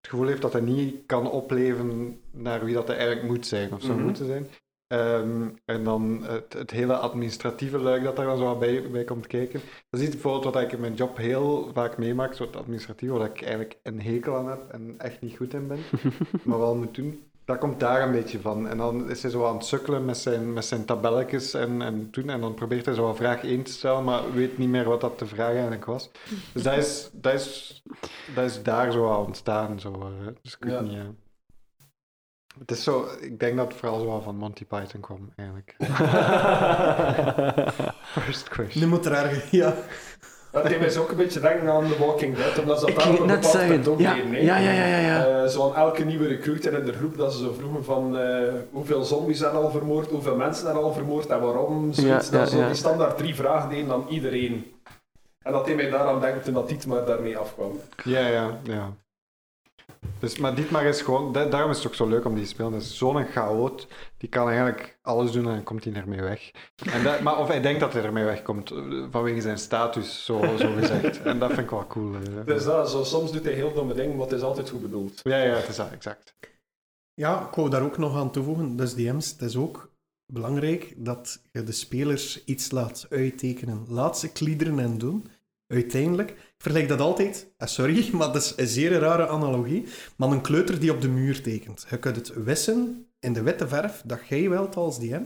het gevoel heeft dat hij niet kan opleven naar wie dat hij eigenlijk moet zijn of zou Mhm. moeten zijn. Ehm, en dan het, het hele administratieve luik dat daar dan zo bij, bij komt kijken. Dat is iets bijvoorbeeld wat ik in mijn job heel vaak meemaak, zo het administratieve, waar ik eigenlijk een hekel aan heb en echt niet goed in ben, maar wel moet doen. Dat komt daar een beetje van. En dan is hij zo aan het sukkelen met zijn, met zijn tabelletjes en, en doen. En dan probeert hij zo een vraag 1 te stellen, maar weet niet meer wat dat de vraag eigenlijk was. Dus dat is, dat is, dat is daar zo aan ontstaan. Zo, eh. dus ik weet Ja. niet, eh. Het is zo, ik denk dat het vooral zo van Monty Python kwam, eigenlijk. First question. Nu moet er ergens... Ja. Dat deed mij zo ook een beetje denken aan The Walking Dead, omdat ze dat daar een bepaald zeggen, ja, ja, ja, ja, ja, ja. Eh, zo aan elke nieuwe recruiter in de groep, dat ze zo vroegen van eh, hoeveel zombies zijn al vermoord, hoeveel mensen zijn al vermoord en waarom. Zoiets, Ja, ja, dat ze ja. die standaard drie vragen deden aan iedereen. En dat deed mij daaraan denken toen dat Dietmar daarmee afkwam. Ja, ja, ja. Dus, maar Dietmar is gewoon, da- daarom is het ook zo leuk om die te spelen. Dat is zo'n chaot, die kan eigenlijk alles doen en dan komt hij ermee weg. En dat, maar of hij denkt dat hij ermee wegkomt, eh, vanwege zijn status, zo, zo gezegd. En dat vind ik wel cool. Dus dat, zo, soms doet hij heel domme dingen, maar het is altijd goed bedoeld. Ja, ja, het is dat, exact. Ja, ik wou daar ook nog aan toevoegen. Dus DM's, het is ook belangrijk dat je de spelers iets laat uittekenen. Laat ze kliederen en doen. Uiteindelijk, vergelijk dat altijd, ah, sorry, maar dat is een zeer rare analogie, maar een kleuter die op de muur tekent. Je kunt het wissen in de witte verf dat jij wilt als DM,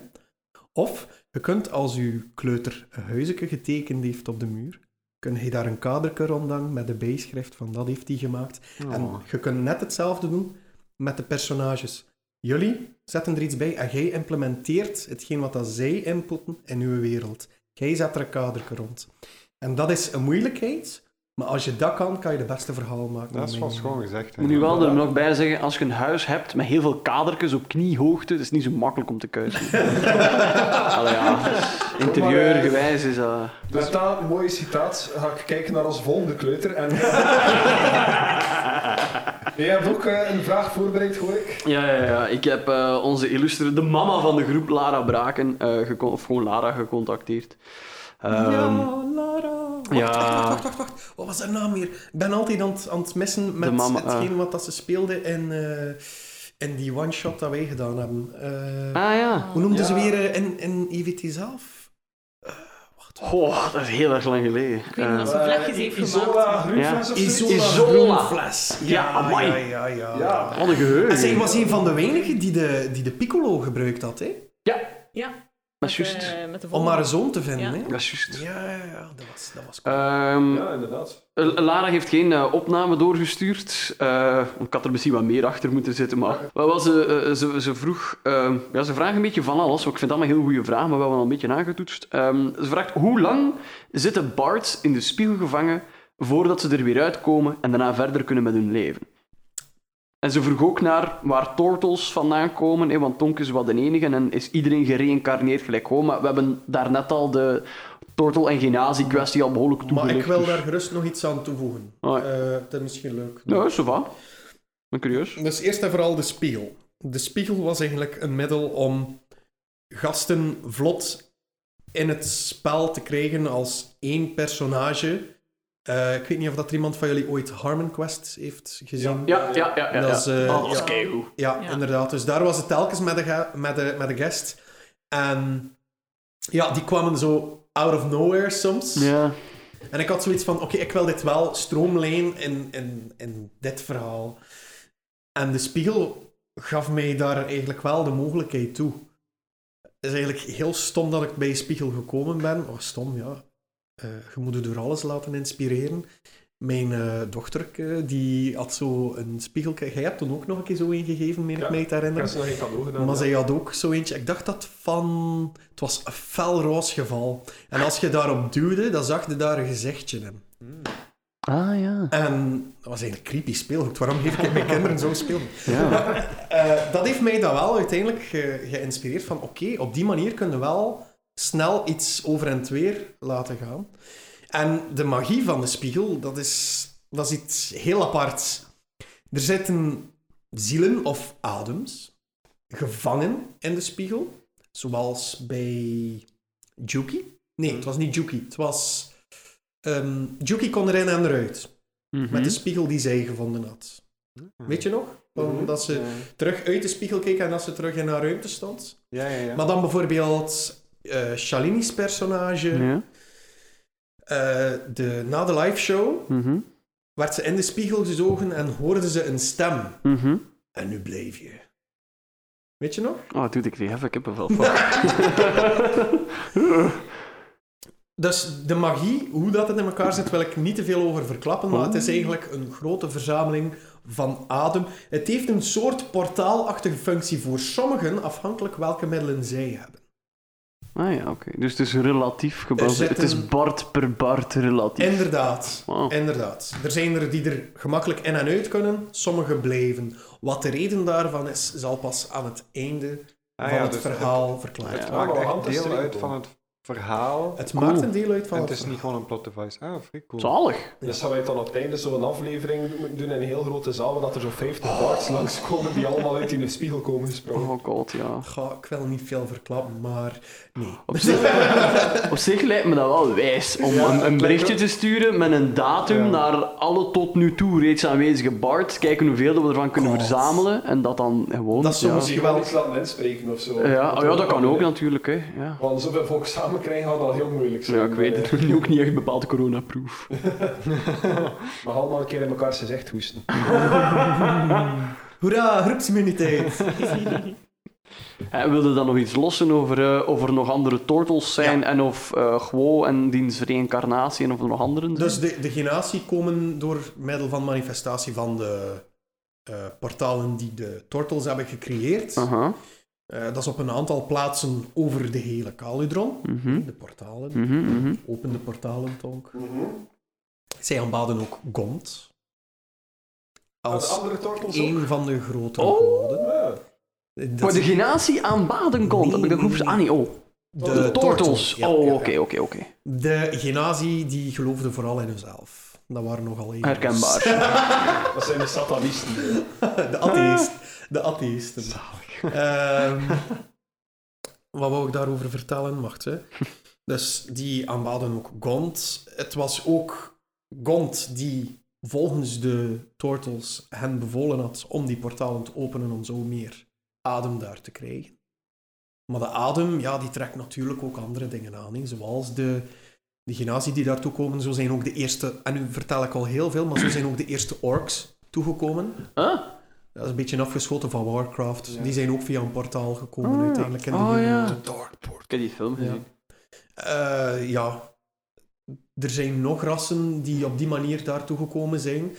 of je kunt als je kleuter een huisje getekend heeft op de muur, kun je daar een kaderke rondhangen met de bijschrift van dat heeft hij gemaakt. En Oh. je kunt net hetzelfde doen met de personages. Jullie zetten er iets bij en jij implementeert hetgeen wat dat zij inputten in uw wereld. Jij zet er een kaderke rond. En dat is een moeilijkheid, maar als je dat kan, kan je de beste verhaal maken. Dat is wel schoon gezegd. Moet nu wel er nog bij zeggen, als je een huis hebt met heel veel kadertjes op kniehoogte, het is niet zo makkelijk om te kuisen. Allee, ja, interieurgewijs is dat... Met dat mooie citaat ga ik kijken naar onze volgende kleuter. En... Jij hebt ook eh, een vraag voorbereid, hoor ik. Ja, ja, ja. Ik heb eh, onze illustre, de mama van de groep, Lara Braken, eh, of gewoon Lara gecontacteerd. Ehm, ja, Lara. Wacht, ja. wacht, wacht, wacht, wacht. Wat was haar naam weer? Ik ben altijd aan het, aan het missen met mama, hetgeen wat dat ze speelde in, eh, in die one-shot dat wij gedaan hebben. Eh, Ah ja. Hoe noemden ze Ja. weer eh, in, in EVT zelf? Goh, dat is heel erg lang geleden. Ik weet niet of Eh, ze vlekjes heeft Isola groenfles of? Isola, Isola. groenfles. Ja, amai. ja, ja, ja, Ja. wat een geheugen. En zij was een van de weinigen die de, die de piccolo gebruikt had, hè? Ja, is met, juist. eh, met de om haar zoon te vinden, Ja. hè? Dat is juist. Ja, ja, ja, dat was, dat was cool. Ehm, Ja, inderdaad. Lara heeft geen eh, opname doorgestuurd. Eh, ik had er misschien wat meer achter moeten zitten, maar... Wel, wel, ze, ze, ze vroeg... ehm, ja, ze vragen een beetje van alles. Ik vind dat allemaal heel goede vragen, maar we hebben al een beetje aangetoetst. Ehm, ze vraagt, hoe lang zitten bards in de spiegel gevangen voordat ze er weer uitkomen en daarna verder kunnen met hun leven? En ze vroeg ook naar waar tortels vandaan komen, hè, want Tonk is wat de enige en is iedereen gereïncarneerd gelijk gewoon. Maar we hebben daarnet al de tortel- en genazie-kwestie al behoorlijk Maar toegelicht. ik wil daar gerust nog iets aan toevoegen. Ah, ja. Eh, dat is misschien leuk. Ja, zo va. Ben curieus. Dus eerst en vooral de spiegel. De spiegel was eigenlijk een middel om gasten vlot in het spel te krijgen als één personage. Eh, ik weet niet of dat er iemand van jullie ooit Harmon Quest heeft gezien. Ja, ja, ja. ja, Dat is, eh, Oh, dat ja. keigoed. Ja, Ja. inderdaad. Dus daar was het telkens met de, met de, met de guest. En ja, die kwamen zo out of nowhere soms. Ja. En ik had zoiets van, oké, ik wil dit wel stroomlijnen in, in, in dit verhaal. En de spiegel gaf mij daar eigenlijk wel de mogelijkheid toe. Het is eigenlijk heel stom dat ik bij Spiegel gekomen ben. Oh, stom, ja. Eh, je moet je door alles laten inspireren. Mijn eh dochter, die had zo een spiegel... Jij hebt toen ook nog een keer zo een gegeven, meen ik mij te Ik heb herinneren. ze nog geen cadeau gedaan. Maar ja. zij had ook zo eentje. Ik dacht dat van. Het was een fel roze geval. En als je daarop duwde, dan zag je daar een gezichtje in. Ah, ja. En dat was eigenlijk creepy speelgoed. Waarom geef ik mijn kinderen zo speelgoed? ja. Eh, dat heeft mij dan wel uiteindelijk ge- geïnspireerd van oké, op die manier kunnen we wel snel iets over en weer laten gaan. En de magie van de spiegel, dat is, dat is iets heel aparts. Er zitten zielen of adems gevangen in de spiegel, zoals bij Juki. Nee, het was niet Juki, het was... ehm Juki kon erin en eruit, Mhm. met de spiegel die zij gevonden had. Weet je nog? Van Dat ze terug uit de spiegel keek en dat ze terug in haar ruimte stond. Ja, ja, ja. Maar dan bijvoorbeeld eh Shalini's personage, Ja. eh, de, na de live show, Mhm. werd ze in de spiegel gezogen en hoorde ze een stem. Mhm. En nu bleef je. Weet je nog? Oh, dude, ik kreeg even kippenvel. Fuck. Dus de magie, hoe dat het in elkaar zit, wil ik niet te veel over verklappen, maar het is eigenlijk een grote verzameling van adem. Het heeft een soort portaalachtige functie voor sommigen, afhankelijk welke middelen zij hebben. Ah ja, oké. Dus het is relatief gebaseerd. Er Het is Bart per Bart relatief. Inderdaad. Inderdaad. Er zijn er die er gemakkelijk in en uit kunnen, sommige blijven. Wat de reden daarvan is, zal pas aan het einde Ah van ja, het dus verhaal verklaard Het Ja, worden. maakt maar echt deel uit van het verhaal. Het Cool. maakt een deel uit van En het het is niet gewoon een plot device. Ah, vrij cool. Zalig. Dus gaan wij dan op het einde zo'n aflevering moeten doen in een heel grote zaal, waar dat er zo'n 50 bards langskomen die allemaal uit in de spiegel komen gesprongen. Oh god, ja. Ga, ik wil niet veel verklappen, maar nee. Op zich, op zich lijkt me dat wel wijs om Ja, een, berichtje te sturen met een datum Ja. naar alle tot nu toe reeds aanwezige bards, kijken hoeveel we ervan kunnen God. verzamelen en dat dan gewoon... Dat is zo ja. misschien Misschien wel iets laten inspreken of zo. Ja, oh ja, dat kan ook natuurlijk, hè. Ja. Want zoveel volk samen krijgen gaat al heel moeilijk zijn. Ja, ik weet Eh, het. nu ook niet echt bepaald coronaproof. Maar allemaal een keer in elkaar zijn echt hoesten. Hoera, groepsimmuniteit. Eh, wilde dan nog iets lossen over, eh, of er nog andere tortels zijn en of eh Guo en diens reïncarnatie en of er nog anderen zijn? Dus de, de genatie komen door middel van manifestatie van de eh, portalen die de Turtles hebben gecreëerd. Aha. Eh, dat is op een aantal plaatsen over de hele Caludron. Mhm. De portalen. Mhm, mhm. Open de portalen, Tonk. Zij aanbaden ook Gond. Als Als andere tortels een van de grote Oh. goden. ook? Dat Voor de genatie aan baden komt, Nee, heb ik dat nee, goed nee. Ah, nee, oh. de, De, tortels. ja, oh, oké, oké, oké. De genazie die geloofde vooral in hunzelf. Dat waren nogal even. Herkenbaar. Dat zijn de satanisten. de atheïst. De atheïsten. Ehm, wat wou ik daarover vertellen? Wacht, hè. Dus die aanbaden ook Gond. Het was ook Gond die volgens de Turtles hen bevolen had om die portalen te openen om zo meer adem daar te krijgen. Maar de adem, ja, die trekt natuurlijk ook andere dingen aan. Zoals de, de die daartoe komen. Zo zijn ook de eerste, en nu vertel ik al heel veel, maar zo zijn ook de eerste orks toegekomen. Huh? Dat is een beetje afgeschoten van Warcraft. Ja. Die zijn ook via een portaal gekomen Ah, ja. uiteindelijk in de Oh, ja. De Dark Portal. Ik heb die film Ja. gezien. Eh, ja. Er zijn nog rassen die op die manier daartoe gekomen zijn.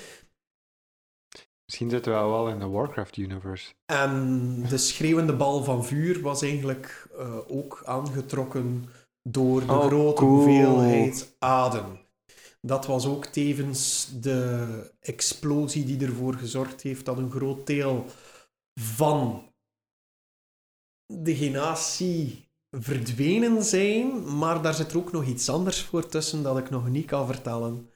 Misschien zitten we wel in de Warcraft-universe. En de schreeuwende bal van vuur was eigenlijk eh, ook aangetrokken door de Oh, grote cool. hoeveelheid adem. Dat was ook tevens de explosie die ervoor gezorgd heeft dat een groot deel van de genatie verdwenen zijn, maar daar zit er ook nog iets anders voor tussen dat ik nog niet kan vertellen.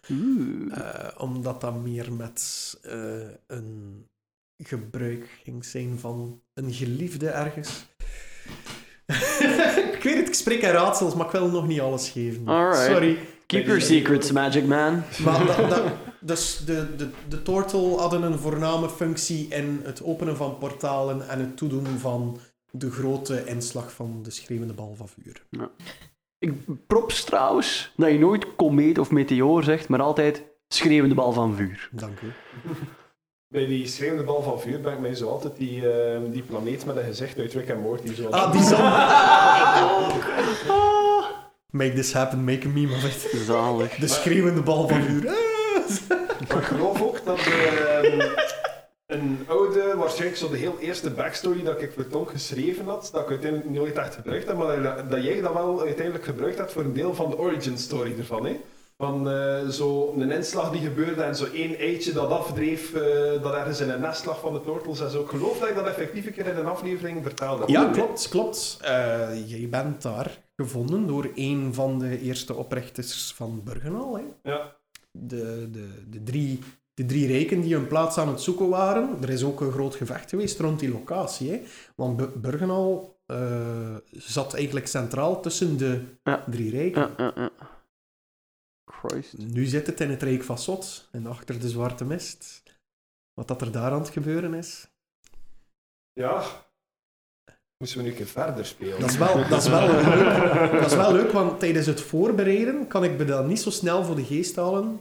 Eh, omdat dat meer met eh, een gebruik ging zijn van een geliefde ergens. ik weet het, ik spreek in raadsels, maar ik wil nog niet alles geven. Alright. Sorry. Keep your secrets, Magic Man. Maar dat, dat- dus de, de, de Tortle hadden een voorname functie in het openen van portalen en het toedoen van de grote inslag van de schreeuwende bal van vuur. Ik props trouwens dat je nooit komeet of meteoor zegt, maar altijd schreeuwende bal van vuur. Dank u. Bij die schreeuwende bal van vuur brengt mij zo altijd die, eh, die planeet met een gezicht uit Rick and Morty. Zo Ah, die zon. Make this happen, make a meme of it. Zalig. De schreeuwende bal van vuur. Maar ik geloof ook dat er, ehm, een oude, waarschijnlijk zo de heel eerste backstory dat ik voor Tonk geschreven had, dat ik uiteindelijk nooit echt gebruikt heb, maar dat, dat jij dat wel uiteindelijk gebruikt hebt voor een deel van de origin story ervan. Hè? Van eh, zo een inslag die gebeurde en zo één eitje dat afdreef, eh, dat ergens in een nest lag van de Turtles en zo. Ik geloof dat ik dat effectief een keer in een aflevering vertelde. Ja, klopt, klopt. Eh, jij bent daar gevonden door een van de eerste oprichters van Burgenal. Hè? Ja. De, de, de, drie, de drie rijken die hun plaats aan het zoeken waren. Er is ook een groot gevecht geweest rond die locatie. Hè? Want Bu- Burgenal eh, zat eigenlijk centraal tussen de Ja. drie rijken. Ja, ja, ja. Christ. Nu zit het in het Rijk van Sot en achter de Zwarte Mist. Wat dat er daar aan het gebeuren is. Ja. Moesten we nu een keer verder spelen? Dat is wel, dat is wel leuk. Dat is wel leuk, want tijdens het voorbereiden kan ik me dat niet zo snel voor de geest halen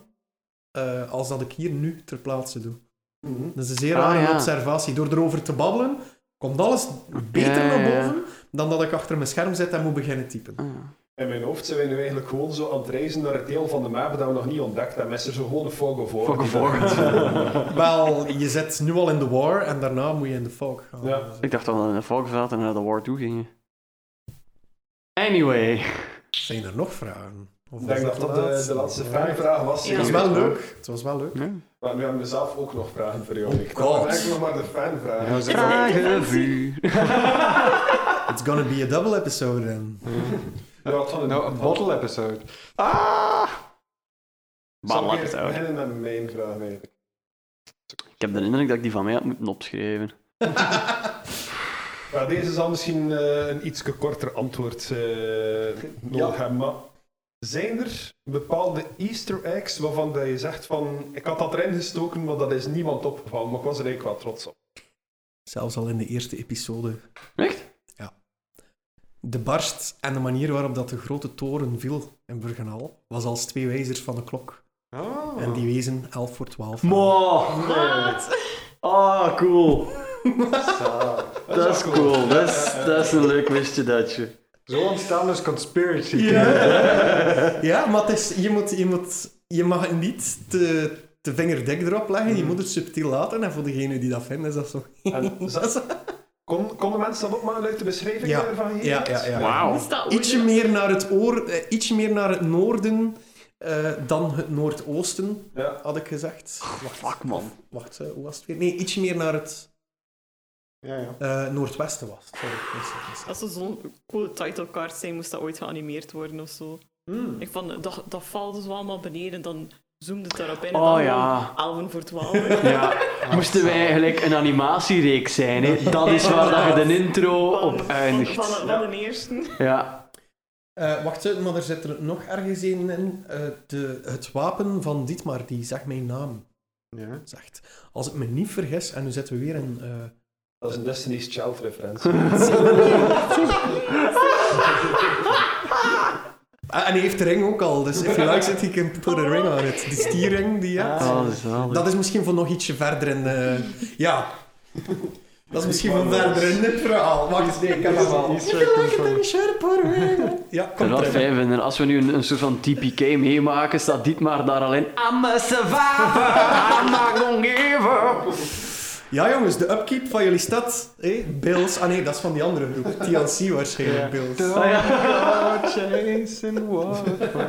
eh, als dat ik hier nu ter plaatse doe. Mhm. Dat is een zeer Ah, ja. observatie. Door erover te babbelen, komt alles beter Ja, ja, naar ja. boven dan dat ik achter mijn scherm zit en moet beginnen typen. Ah. In mijn hoofd zijn wij nu eigenlijk gewoon zo aan het reizen naar het deel van de map dat we nog niet ontdekt hebben. Is er zo gewoon een fog of war. Fog of die war. daar- Wel, je zit nu al in de war en daarna moet je in de fog gaan. Ja. Ik dacht dat we naar de fog zaten en naar de war toe gingen. Anyway. Zijn er nog vragen? Of Ik denk dat dat de, laatste? de laatste Ja. fanvraag was. Ja. Het was wel leuk. Het was wel leuk. Ja. Maar nu hebben we zelf ook nog vragen voor jou. Ik God. dan eigenlijk nog maar de fanvraag. Ja, we Vragen vuur. It's gonna be a double episode then. Ja, had een, Nou, bottle episode. Ah! Bottle ik episode. beginnen met mijn vraag eigenlijk? Ik heb de indruk dat ik die van mij had moeten opschrijven. Ja, deze zal misschien eh, een iets korter antwoord eh, nodig hebben. Maar zijn er bepaalde easter eggs waarvan dat je zegt van... Ik had dat erin gestoken, maar dat is niemand opgevallen. Maar ik was er eigenlijk wel trots op. Zelfs al in de eerste episode. Echt? De barst en de manier waarop dat de grote toren viel in Burgenal was als twee wijzers van de klok. Oh. En die wezen 11 voor 12. Mo! Ah, cool. Dat is cool. Dat is, dat is een leuk wistje datje. Zo ontstaan dus conspiracy Ja, ja maar het is, je, moet, je, moet, je mag niet te, te vingerdik erop leggen. Je moet het subtiel laten. En voor degenen die dat vinden, is dat zo... En kon, konden mensen dat opmaken uit de beschrijving Ja. ervan gegeven Ja, werd? ja, ja. Wauw. Ietsje meer naar het, oor, eh, ietsje meer naar het noorden eh, dan het noordoosten, Ja. had ik gezegd. Wacht, Fuck, man. Wacht, eh, hoe was het weer? Nee, ietsje meer naar het Ja, ja. eh, noordwesten was het. Sorry. was het, was het. Dat zou zo'n coole titlecard zijn, moest dat ooit geanimeerd worden of zo. Hmm. Ik vond, dat, dat valt zo allemaal beneden, dan zoomde het daarop in. en Oh dan ja. 11 voor 12. Ja. Moesten wij eigenlijk een animatiereeks zijn, hè? Dat is waar dat je de intro op Van, eindigt. van, van de eerste. Ja. Eh, wacht, eh, maar er zit er nog ergens een in. Eh, de, het wapen van Dietmar, die zegt mijn naam. ja. Zegt. Als ik me niet vergis, en nu zitten we weer in... eh, Dat is een Destiny's Child referentie. Ah, en hij heeft de ring ook al, dus if you like it, he can put a ring on it. Die stierring die je hebt. Oh, zalig. Dat is misschien voor nog ietsje verder in... eh, ja. Dat is misschien van verder in dit verhaal. Wacht eens, nee, ik heb hem al. If you like it, then put a ring on it. Ja, komt dat vinden. Als we nu een, een soort van TPK meemaken, staat dit maar daar alleen. I'm a survivor, I'm not gonna give up. Ja, jongens, de upkeep van jullie stad. eh, Bills. Ah nee, dat is van die andere groep. TLC waarschijnlijk, Bills. Oh, ja. chasing waterfall.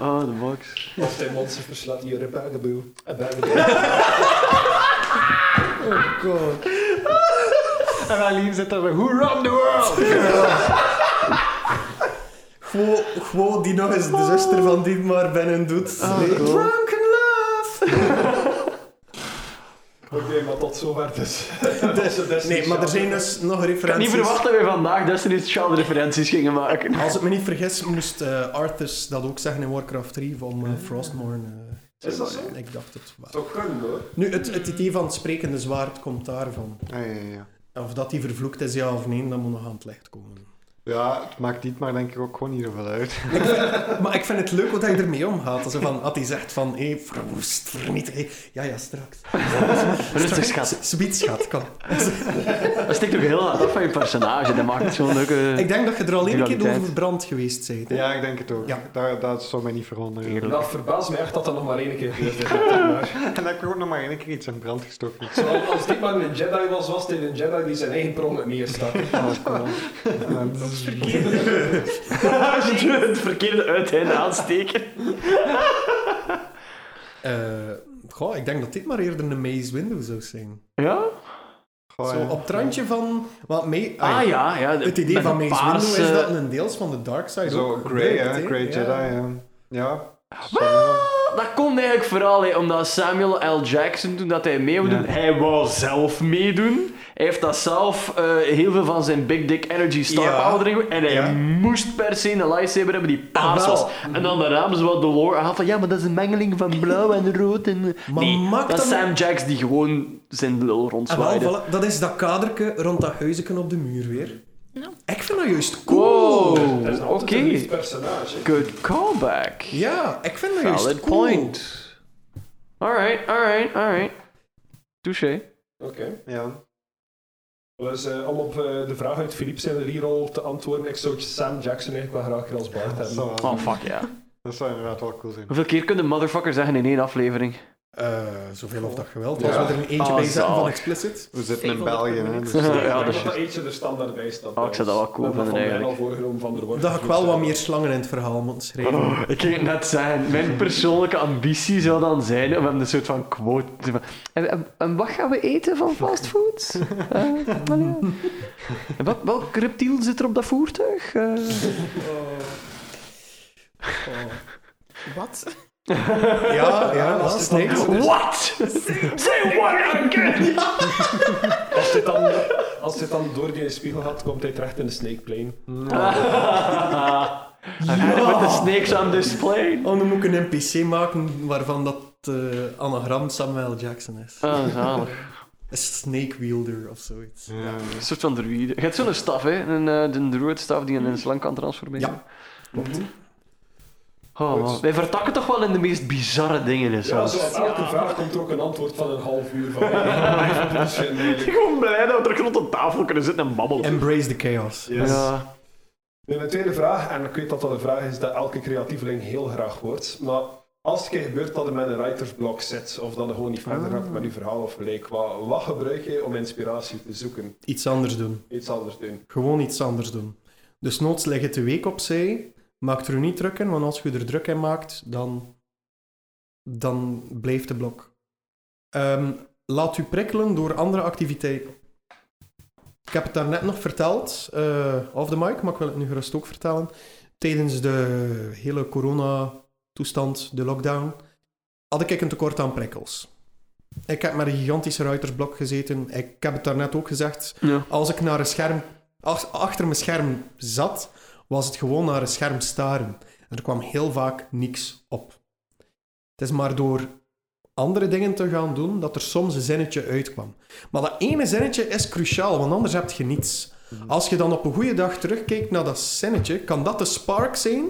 Oh, de box. Of hij monster verslaat hier een bugaboo. Een bugaboo. Oh god. En Aline zit daar who run the world? Gewoon, gewoon die nog eens de zuster van Dietmar binnen doet. Nee. cool. Drunken love! Oké, maar tot zover dus. Dus- nee, maar er zijn dus nog Ik had niet referenties. verwacht dat we vandaag Destiny's Child referenties gingen maken. Als ik me niet vergis, moest eh Arthas dat ook zeggen in Warcraft 3 van eh, Frostmourne. eh, Is dat zo? ik dacht het wel. Toch kunnen hoor. Nu, het, het idee van het sprekende zwaard komt daarvan. Ah, ja, ja, ja. Of dat die vervloekt is, ja of nee, dat moet nog aan het licht komen. Ja, het maakt niet, maar denk ik ook gewoon niet zoveel uit. Maar ik vind het leuk hoe hij ermee omgaat. Also van, had hij zegt van, hé, verwoest, vernietig. hé. Ja, ja, straks. Rustig, schat. Sweet, schat, kom. Dat stikt ook heel hard af van je personage. Dat maakt het zo'n leuke... Ik denk dat je er al een keer over brand geweest bent. hè? Ja, ik denk het ook. Ja. Dat, dat zou mij niet veranderen. Dat verbaast me echt dat dat nog maar één keer gebeurd is. En dat ik ook nog maar één keer iets in brand gestoken. zoals als dit maar een Jedi was, was dit een Jedi die zijn eigen prongen meestak. Dat is verkeerd. het verkeerde uiteinde aansteken. Eh, goh, ik denk dat dit maar eerder een Maze Window zou zijn. Ja? Goh, Zo ja. op het randje van... Want May, Ah ja, ja. Het idee van Maze Window is dat een deels van de dark side Zo ook Grey, hè? Grey Ja. Jedi, ja. Ja. Dat kon eigenlijk vooral hè, omdat Samuel L. Jackson, toen dat hij mee Ja. hij wou zelf meedoen. Hij heeft dat zelf eh, heel veel van zijn Big Dick Energy Star Ja. Power erin gegooid. En hij Ja. moest per se een lightsaber hebben die paars Ah, was. En dan daarna hebben ze wat de lore gehad van ja, maar dat is een mengeling van blauw en rood. En... Maar nee, maakt dat is Sam Jacks die gewoon zijn lul wel, rondzwaaide. voilà, dat is dat kaderke rond dat huisje op de muur weer. Ja. Ik vind dat juist cool. Wow, Dat is oké. altijd een lief personage. Good callback. Ja, ik vind dat juist Valid cool. point. Alright, alright, alright. Touché. Oké. Ja. Dus eh, om op eh, de vraag uit Philippe zijn reroll te antwoorden, ik zou Sam Jackson eigenlijk wel graag hier als Bart hebben. Oh, fuck ja. dat zou inderdaad wel cool zijn. Hoeveel keer kun je motherfucker zeggen in één aflevering? Eh, zoveel of dat geweld. Ja. Als we er een eentje Oh, bij zetten van explicit. We zitten in 500 België, hè, dus, Ja, eh, dat dat is dat eentje er standaard bij staat. Oh, ik zou dat wel cool vinden, eigenlijk. van Dat ik wel wat meer slangen in het verhaal moeten schrijven. Oh, ik ging het net zeggen. Mijn persoonlijke ambitie zou dan zijn, hebben een soort van quote. van, En, en- en wat gaan we eten van fastfood? Eh, ja. En wat, welk reptiel zit er op dat voertuig? Eh, Wat? Ja, ja, dat is niks. what? Say what again? Als dit dan, als dit dan door die spiegel gaat, komt hij terecht in de Snake Plane. En met de snakes on display. Oh, dan moet ik een NPC maken waarvan dat eh, anagram Samuel Jackson is. Ah, zalig. Een snake wielder of zoiets. ja. Een soort van druïde. Je hebt zo'n staf, hè? Een, eh de druid staf die in een slang kan transformeren. Ja. Oh, man. wij vertakken toch wel in de meest bizarre dingen. Hè, Ja, soms. zo op elke vraag komt er ook een antwoord van een half uur van nee. Gewoon blij dat we er rond een tafel kunnen zitten en babbelen. Embrace the chaos. Yes. Ja. Nu, mijn tweede vraag, en ik weet dat dat een vraag is dat elke creatieveling heel graag hoort, maar als het een keer gebeurt dat je met een writersblok zit, of dat je gewoon niet verder gaat met je verhaal of gelijk, wat, wat gebruik je om inspiratie te zoeken? Iets anders doen. Iets anders doen. Gewoon iets anders doen. Dus noods leg het de week opzij. Maak er niet druk in, want als je er druk in maakt, dan, dan blijft de blok. Ehm, laat u prikkelen door andere activiteiten. Ik heb het daarnet nog verteld, eh off the mic, maar ik wil het nu gerust ook vertellen. Tijdens de hele corona-toestand, de lockdown, had ik een tekort aan prikkels. Ik heb met een gigantische ruitersblok gezeten. Ik heb het daarnet ook gezegd. Ja. Als ik naar een scherm, ach- achter mijn scherm zat, was het gewoon naar een scherm staren. En er kwam heel vaak niks op. Het is maar door andere dingen te gaan doen dat er soms een zinnetje uitkwam. Maar dat ene zinnetje is cruciaal, want anders heb je niets. Als je dan op een goede dag terugkijkt naar dat zinnetje, kan dat de spark zijn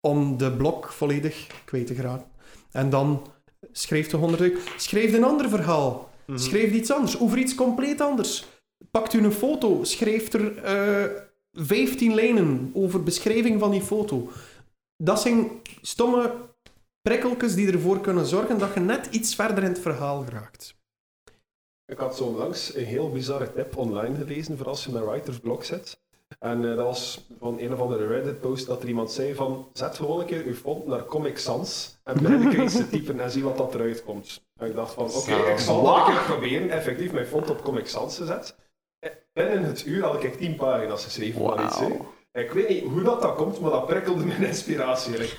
om de blok volledig kwijt te geraken. En dan schreef de honderd. Schreef een ander verhaal. Schreef iets anders, over iets compleet anders. Pakt u een foto, schreef er eh 15 lijnen over beschrijving van die foto. Dat zijn stomme prikkeltjes die ervoor kunnen zorgen dat je net iets verder in het verhaal geraakt. Ik had zo langs een heel bizarre tip online gelezen voor als je met writersblok zit. En eh, dat was van een of andere Reddit-post dat er iemand zei van zet gewoon een keer je font naar Comic Sans en begin een iets te typen en zie wat dat eruit komt. En ik dacht van oké, ik zal dat een keer proberen. Effectief mijn font op Comic Sans gezet. Eh, Binnen het uur had ik tien pagina's geschreven van iets. hè. Ik weet niet hoe dat, dat komt, maar dat prikkelde mijn inspiratie. Like,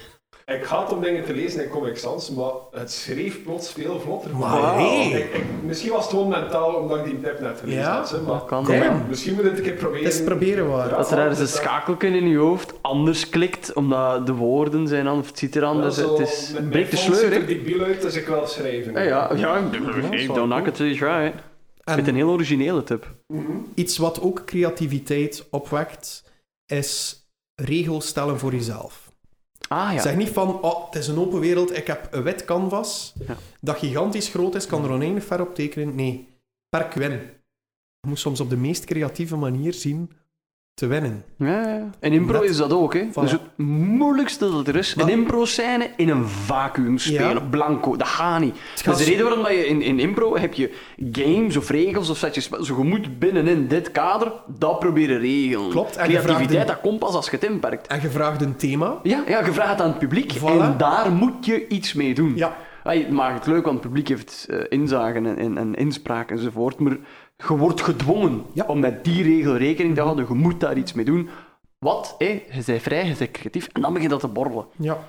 Ik had om dingen te lezen in Comic Sans, maar het schreef plots veel vlotter. Ik- ik- misschien was het gewoon mentaal omdat ik die tip net gelezen Ja, had. hè, maar dat kan. kom, Ja. Misschien moet ik het een keer proberen. Het is proberen waar. Dat er ergens een schakelje in je hoofd anders klikt, omdat de woorden zijn anders, het ziet er anders uit. Het is, het breekt de sleur, ziet er hè? debiel uit, dus ik wil schrijven. Ja, ja, ja. Hey, don't knock it till you try it. En Met een heel originele tip. iets wat ook creativiteit opwekt, is regels stellen voor jezelf. Ah ja. Zeg niet van, oh, het is een open wereld, ik heb een wit canvas Ja. dat gigantisch groot is, kan er oneindig ver op tekenen. Nee, per win. Je moet soms op de meest creatieve manier zien te winnen. Ja, ja. En impro is dat ook, hè. Voilà. Dus het moeilijkste dat er is, Maar- een impro-scène in een vacuüm spelen, Ja. blanco, dat gaat niet. gaat Dat is de reden waarom dat je in, in impro heb je games of regels of setjes, zo je moet binnenin dit kader dat proberen regelen. Klopt, en Creativiteit, een- dat komt pas als je het inperkt. En je vraagt een thema. Ja, ja, je vraagt het aan het publiek Voilà. en daar moet je iets mee doen. Ja, Ah, Het maakt het leuk, want het publiek heeft eh, inzagen en, en, en inspraak enzovoort. Maar je wordt gedwongen Ja. om met die regel rekening te houden. Je moet daar iets mee doen. Wat? Hé, je bent vrij, je bent creatief. En dan begint dat te borrelen. ja.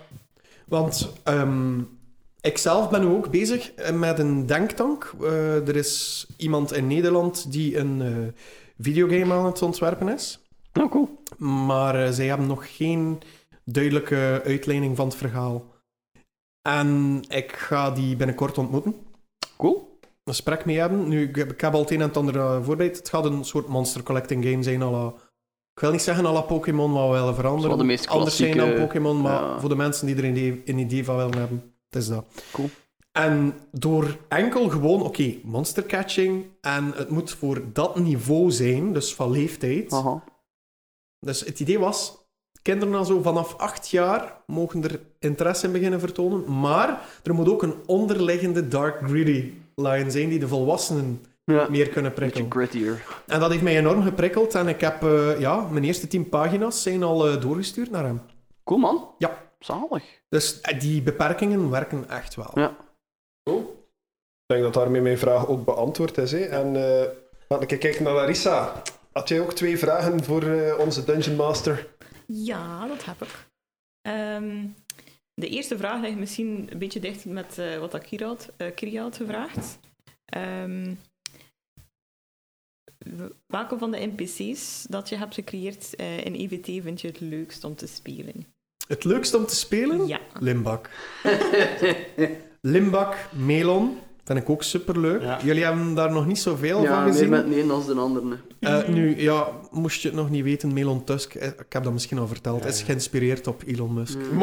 Want ehm ik zelf ben nu ook bezig eh, met een denktank. Eh, er is iemand in Nederland die een eh, videogame aan het ontwerpen is. Nou, cool. Maar zij hebben nog geen duidelijke uitleiding van het verhaal. En ik ga die binnenkort ontmoeten. Cool. Een gesprek mee hebben. Nu, ik heb, ik heb al het een en het ander eh, voorbereid. Het gaat een soort monster collecting game zijn. la- ik wil niet zeggen à la Pokémon, maar wel veranderen. De meest Anders zijn dan Pokémon, maar ja. voor de mensen die er een idee, een idee van willen hebben, het is dat. Cool. En door enkel gewoon, oké, monster catching en het moet voor dat niveau zijn, dus van leeftijd. Aha. Dus het idee was, kinderen al zo vanaf acht jaar mogen er interesse in beginnen vertonen, maar er moet ook een onderliggende dark gritty line zijn die de volwassenen Ja, meer kunnen prikkelen. grittier. En dat heeft mij enorm geprikkeld en ik heb, eh, ja, mijn eerste tien pagina's zijn al eh, doorgestuurd naar hem. Cool, man. Ja. Zalig. Dus eh, die beperkingen werken echt wel. Ja. Ik denk dat daarmee mijn vraag ook beantwoord is. Hè. En eh laat ik kijken naar Larissa. Had jij ook twee vragen voor eh, onze Dungeon Master? Ja, dat heb ik. Ehm, de eerste vraag ligt misschien een beetje dicht met eh, wat Kira had, eh, gevraagd. Ehm, welke van de NPC's dat je hebt gecreëerd eh, in EVT vind je het leukst om te spelen? Het leukste om te spelen? Ja. Limbak. Limbak, Melon, vind ik ook superleuk. Ja. Jullie hebben daar nog niet zoveel Ja, van meer gezien. met de een dan de ander. hè. Eh, nu, ja, moest je het nog niet weten, Melon Tusk, ik heb dat misschien al verteld, is geïnspireerd op Elon Musk. Mm.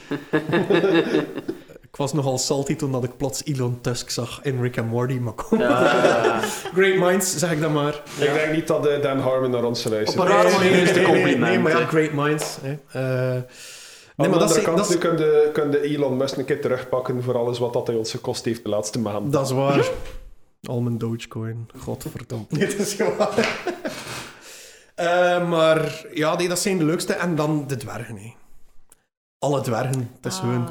ik was nogal salty toen dat ik plots Elon Tusk zag in Rick and Morty, maar kom. Ja. Great minds, zeg ik dan maar. Ik denk niet dat eh, Dan Harmon naar ons luistert. Op een rare manier is nee, compliment. nee, maar ja, great minds. Hè. Eh, Aan nee, de maar dat andere is, kant, nu is, kun je, kun je Elon Musk een keer terugpakken voor alles wat dat hij ons gekost heeft de laatste maand. dat is waar. Al mijn Dogecoin. Godverdomme. Dat is gewoon... Eh, maar ja, nee, dat zijn de leukste. En dan de dwergen. Hè. Alle dwergen. Het is Ah. gewoon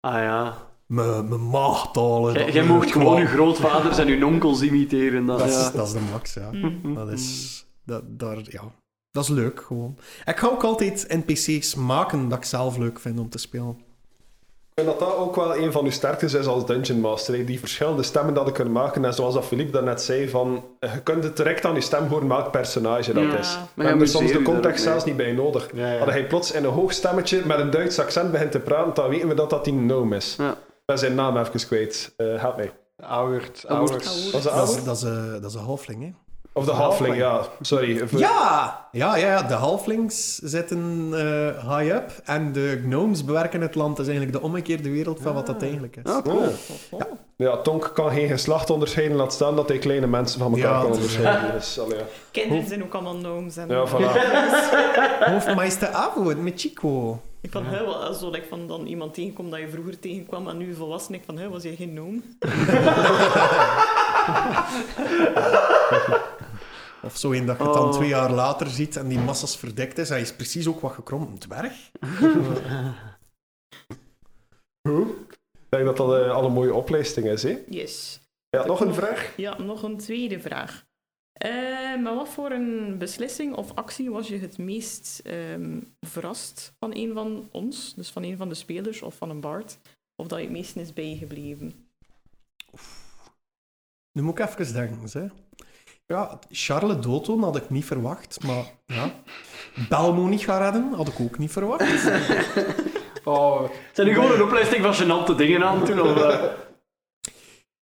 Ah ja. mijn maagtalen. Jij mocht gewoon je grootvaders en je onkels imiteren. Dat, Dat is, ja. dat is de max, ja. Mm. Dat is... Dat, daar, ja. Dat is leuk, gewoon. Ik ga ook altijd NPC's maken dat ik zelf leuk vind om te spelen. Ik vind dat dat ook wel een van uw sterktes is als Dungeon Master. Die verschillende stemmen dat ik kan maken. En zoals dat Philippe daarnet zei, van, je kunt het direct aan je stem horen welk personage dat Ja. is. Maar hebben er soms de context zelfs niet bij nodig. Ja, ja. Als hij plots in een hoog stemmetje met een Duits accent begint te praten, dan weten we dat dat die een gnome is. Ja. Ik ben zijn naam even kwijt. Eh help mij. Auwert, dat Dat is, dat is, dat is een halfling, hè. Of de halfling, ja. Sorry. Voor- Ja! Ja, ja, ja, de halflings zitten eh, high up en de gnomes bewerken het land. Dat is eigenlijk de omgekeerde wereld van wat dat eigenlijk is. Ah, cool. Oh. Ja, Tonk kan geen geslacht onderscheiden, laat staan dat hij kleine mensen van elkaar Ja, kan dat onderscheiden. Dus, allee, ja. Kinderen zijn ook allemaal gnomes. En Ja, voilà. Hoofdmeester Avo met Chico. Ik van, hè, wel, als zo, like, van dan iemand tegenkomt dat je vroeger tegenkwam en nu volwassen, ik van, hè, was jij geen gnome? Of zo een dat je het dan Oh. twee jaar later ziet en die massas verdekt is. Hij is precies ook wat gekromd. Een dwerg? Ik denk dat dat eh, al een mooie opleiding is. Hè? Yes. Ja, nog een vraag? Ja, nog een tweede vraag. Eh, maar wat voor een beslissing of actie was je het meest ehm, verrast van een van ons, dus van een van de spelers of van een bard, of dat je het meest is bijgebleven? Nu moet ik even denken. Hè. Ja, Charles dooddoen had ik niet verwacht, maar ja. Belmo gaan redden had ik ook niet verwacht. Oh. Zijn er gewoon een opleiding van gênante dingen aan het doen? Of?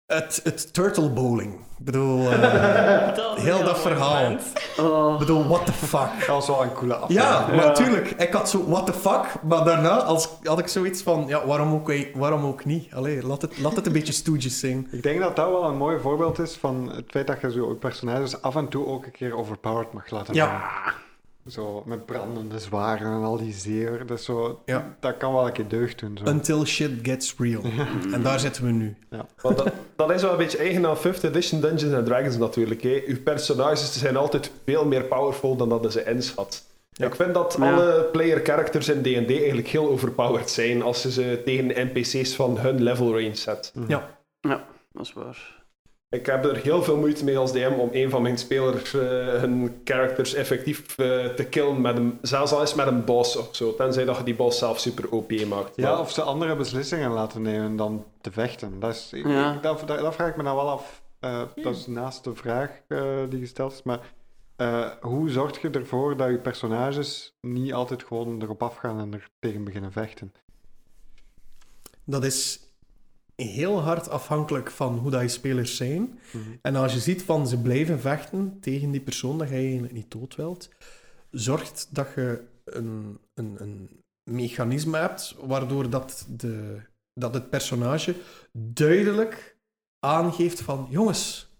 Het, het turtle bowling. Ik bedoel, eh, Dat heel dat verhaal. Oh. ik bedoel, what the fuck. Dat was wel een coole aflevering. Ja, natuurlijk. Ik had zo, what the fuck. Maar daarna als, had ik zoiets van, ja, waarom ook, waarom ook niet? Allee, laat het, laat het een beetje stoetjes zijn. Ik denk dat dat wel een mooi voorbeeld is van het feit dat je zo je personages af en toe ook een keer overpowered mag laten Ja. Zo met brandende zwaren en al die zeer. Dat, is zo, Ja. dat kan wel een keer deugd doen. Zo. Until shit gets real. En daar zitten we nu. Want dat, dat is wel een beetje eigen aan 5th edition Dungeons and Dragons natuurlijk. Hè. Uw personages zijn altijd veel meer powerful dan dat je ze inschat. Ik vind dat Ja. alle player characters in D&D eigenlijk heel overpowered zijn als je ze tegen NPC's van hun level range zet. Ja. Dat is waar. Ik heb er heel veel moeite mee als DM om een van mijn spelers eh, hun characters effectief eh, te killen, met een, zelfs al is met een boss of zo. Tenzij dat je die boss zelf super OP maakt. Ja, Maar- of ze andere beslissingen laten nemen dan te vechten. Dat, is, ik- Ja. ik- dat, dat, dat vraag ik me dan wel af. Eh, Dat is naast de vraag eh, die gesteld is. Maar eh, hoe zorg je ervoor dat je personages niet altijd gewoon erop afgaan en er tegen beginnen vechten? Dat is heel hard afhankelijk van hoe dat je spelers zijn. En als je ziet van ze blijven vechten tegen die persoon dat jij eigenlijk niet dood wilt, zorgt dat je een, een, een mechanisme hebt waardoor dat de dat het personage duidelijk aangeeft van jongens,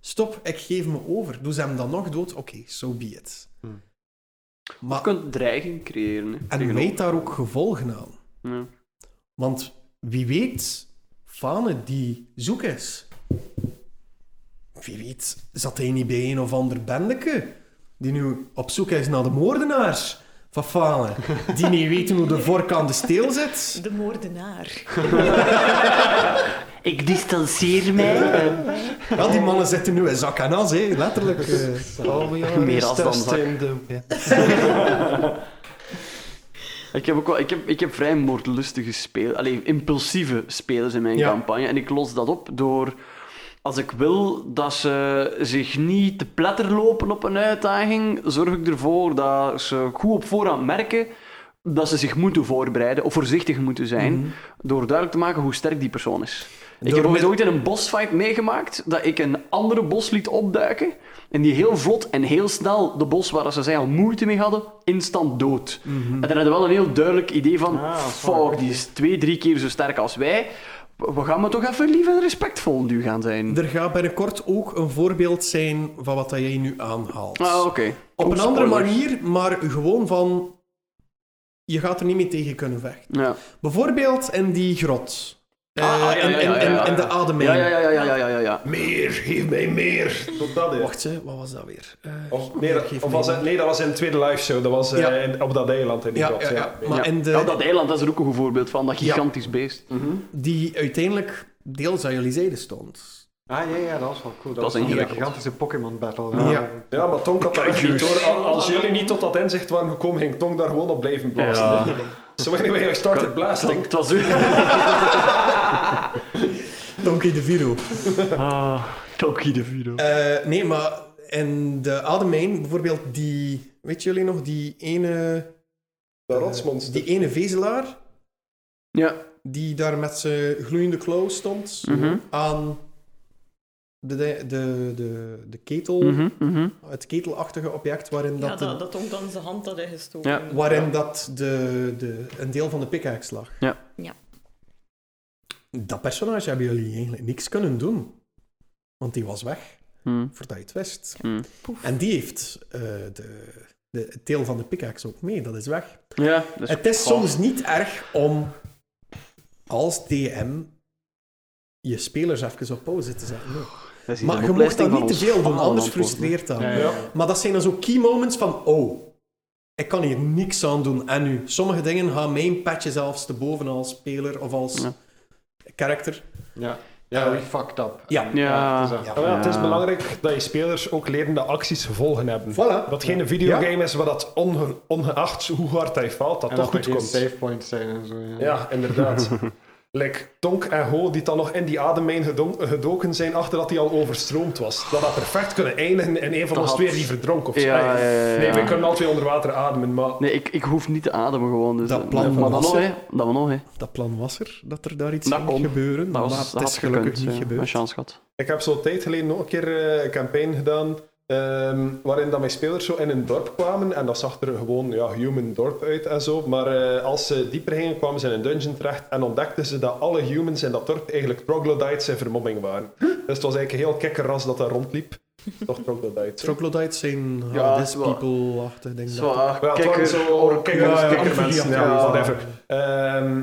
stop, ik geef me over. Doe ze hem dan nog dood? Oké, so be it. Hmm. Maar, Je kunt dreiging creëren. Hè, en meet daar ook gevolgen aan. Want wie weet, Fane die zoek is. Wie weet, zat hij niet bij een of ander bendeke die nu op zoek is naar de moordenaars van Fane, die niet weten hoe de vork aan de steel zit. De moordenaar. Ik distancieer mij. Ja, die mannen zitten nu in zak en as, hè, letterlijk. eh. Meer als dan zak. Ik heb ook wel, ik heb, ik heb vrij moordlustige spelers, alleen impulsieve spelers in mijn Ja. campagne. En ik los dat op door, als ik wil dat ze zich niet te pletter lopen op een uitdaging, zorg ik ervoor dat ze goed op voorhand merken dat ze zich moeten voorbereiden of voorzichtig moeten zijn, door duidelijk te maken hoe sterk die persoon is. Ik heb ooit, in een bossfight meegemaakt dat ik een andere bos liet opduiken en die heel vlot en heel snel de bos waar ze zij al moeite mee hadden, instant dood. En dan hadden we wel een heel duidelijk idee van, Ah, fuck, die is twee, drie keer zo sterk als wij. We gaan maar toch even lief en respectvol nu gaan zijn. Er gaat binnenkort ook een voorbeeld zijn van wat dat jij nu aanhaalt. Ah, oké. Op een andere spoilers. manier, maar gewoon van... Je gaat er niet mee tegen kunnen vechten. Ja. Bijvoorbeeld in die grot. Eh, Ah, ah, in de ademing. Ja, ja, ja, ja, ja, ja, ja, ja. Meer, geef mij meer. Tot dat. Wacht, wat was dat weer? Eh, Of, nee, dat, was het, nee, dat was in de tweede live show. Dat was eh, Ja. in- op dat eiland in Ja, ja. Maar ja. in de- Ja, dat eiland dat is er ook een goed voorbeeld van, dat Ja. gigantisch beest. Die uiteindelijk deels aan jullie zijde stond. Ah ja, ja, dat was wel cool. Dat, was was een ingewikkeld. gigantische Pokémon battle. Ja. Ja, maar Tonk had dat echt niet hoor. Al- Als jullie niet tot dat inzicht waren gekomen, ging Tonk daar gewoon op blijven blazen. Ja. So anyway, I started blasting. Het was zo... Donkey de Viro. Ah, Toki de Viro. Eh, nee, maar in de ademijn, bijvoorbeeld die... Weet jullie nog, die ene... Dat rotsmonster. Die ene vezelaar, Ja. die daar met zijn gloeiende klauw stond, Mhm. aan de, de, de, de, de ketel, Mhm, mhm. het ketelachtige object waarin dat, Ja, dat, dat ook dan zijn hand hadden gestoken. Ja. waarin dat de, de, een deel van de pickaxe lag. Ja. Ja. Dat personage hebben jullie eigenlijk niks kunnen doen. Want die was weg, Hm, voordat je het wist. En die heeft eh, de, de, het deel van de pickaxe ook mee, dat is weg. Ja, dus... het is soms niet erg om als DM je spelers even op pauze te zetten. Nee. Dat is hier Maar je mag dat niet te veel doen, anders frustreert dat. Ja, ja. Maar dat zijn dan zo key moments van, oh, ik kan hier niks aan doen. En nu, sommige dingen gaan mijn petje zelfs te boven als speler of als Ja. character. Ja, ja we fucked up. Ja. Ja. het is dat. Ja. Ja, het is Ja. belangrijk dat je spelers ook leren dat acties gevolgen hebben. Voilà. Dat geen videogame is waar dat onge- ongeacht hoe hard hij valt, dat En toch dat er goed geen komt. save points zijn en zo. Ja, Ja, inderdaad. like Tonk en Ho die dan nog in die ademmijn gedoken zijn achter dat hij al overstroomd was. Dat had perfect kunnen eindigen in een van Dat ons had- twee die verdronk of zo. Ja, ja, ja, ja. Nee, we kunnen al twee onder water ademen, maar... Nee, ik, ik hoef niet te ademen gewoon. Dus, Dat eh, plan maar van dan nog, Lasse. hè. Dat nog, hè. Dat plan was er, dat er daar iets Dat kon. gebeuren. Dat was, maar dat het is gelukkig gekund, niet ja. gebeurd. Een chance gehad. Ik heb zo'n tijd geleden nog een keer eh, een campaign gedaan ehm, waarin dat mijn spelers zo in een dorp kwamen en dat zag er gewoon ja, human dorp uit en zo. Maar eh, als ze dieper gingen, kwamen ze in een dungeon terecht en ontdekten ze dat alle humans in dat dorp eigenlijk troglodytes en vermomming waren. Dus het was eigenlijk een heel kikkerras dat daar rondliep. Toch troglodytes. Troglodytes zijn Ja, ja, het is wel- people-achtig. Zwaar, Ja, het waren kikker, zo ja. whatever. Ehm,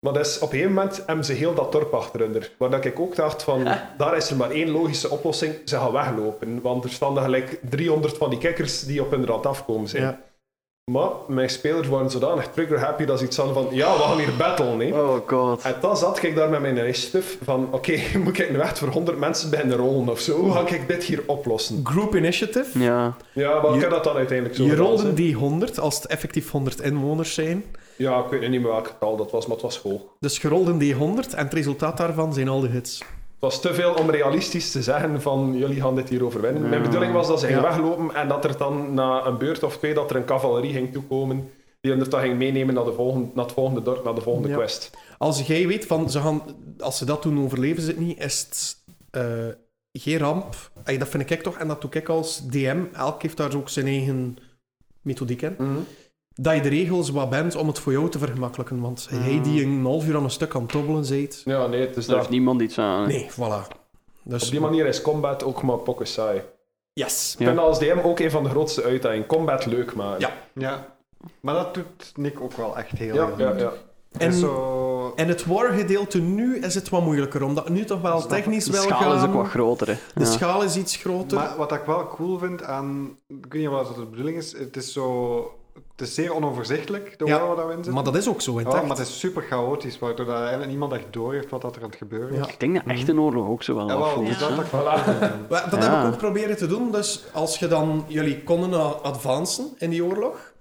maar dus op een gegeven moment hebben ze heel dat dorp achter hun. Waar dat ik ook dacht van, daar is er maar één logische oplossing. Ze gaan weglopen. Want er staan gelijk 300 van die kikkers die op hun rad afkomen zijn. Ja. Maar mijn spelers waren zodanig trigger-happy dat ze iets hadden van, ja, we gaan hier battlen. Hè. Oh god. En dan zat ik daar met mijn initiative van, oké, moet ik nu echt voor 100 mensen beginnen rollen of zo? Hoe ga ik dit hier oplossen? Group Initiative. Ja. Ja, maar Je- ik heb dat dan uiteindelijk zo Je rolde die 100 als het effectief 100 inwoners zijn. Ja, ik weet niet meer welk getal dat was, maar het was hoog. Dus je rolde die 100 en het resultaat daarvan zijn al de hits. Het was te veel om realistisch te zeggen van jullie gaan dit hier overwinnen. Mijn bedoeling was dat ze gingen Ja. weglopen en dat er dan na een beurt of twee dat er een cavalerie ging toekomen die hen dan ging meenemen naar, de volgende, naar het volgende dorp, naar de volgende Ja. quest. Als jij weet van, ze gaan, als ze dat doen, overleven ze het niet, is het eh, geen ramp. Dat vind ik toch, en dat doe ik als DM. Elk heeft daar ook zijn eigen methodiek in. Dat je de regels wat bent om het voor jou te vergemakkelijken. Want jij die een half uur aan een stuk aan het dobbelen zijt... Ja, nee, het is Daar dat. heeft niemand iets aan. hè. Nee, voilà. Dus, Op die manier is combat ook maar pokken saai. Yes. Ik vind dat als DM ook een van de grootste uitdagingen. Combat leuk maken. Ja. Ja. Maar dat doet Nick ook wel echt heel ja, goed. ja. ja. En En- zo... En het war-gedeelte nu is het wat moeilijker, omdat nu toch wel technisch De wel schaal gaan. is ook wat groter. Hè. De Ja. schaal is iets groter. Maar wat ik wel cool vind aan... Ik weet niet wat het de bedoeling is. Het is zo... Het is zeer onoverzichtelijk, de Ja, waar we in zitten. Maar dat is ook zo in Ja, maar het is super chaotisch, waardoor dat eigenlijk niemand echt door heeft wat dat er aan het gebeuren is. Ja. Ik denk dat echt een oorlog ook zo wel Ja, wel, afvoelt, dus dat, dat Voilà. heb ik ook proberen te doen. Dus als je dan... Jullie konden advancen in die oorlog.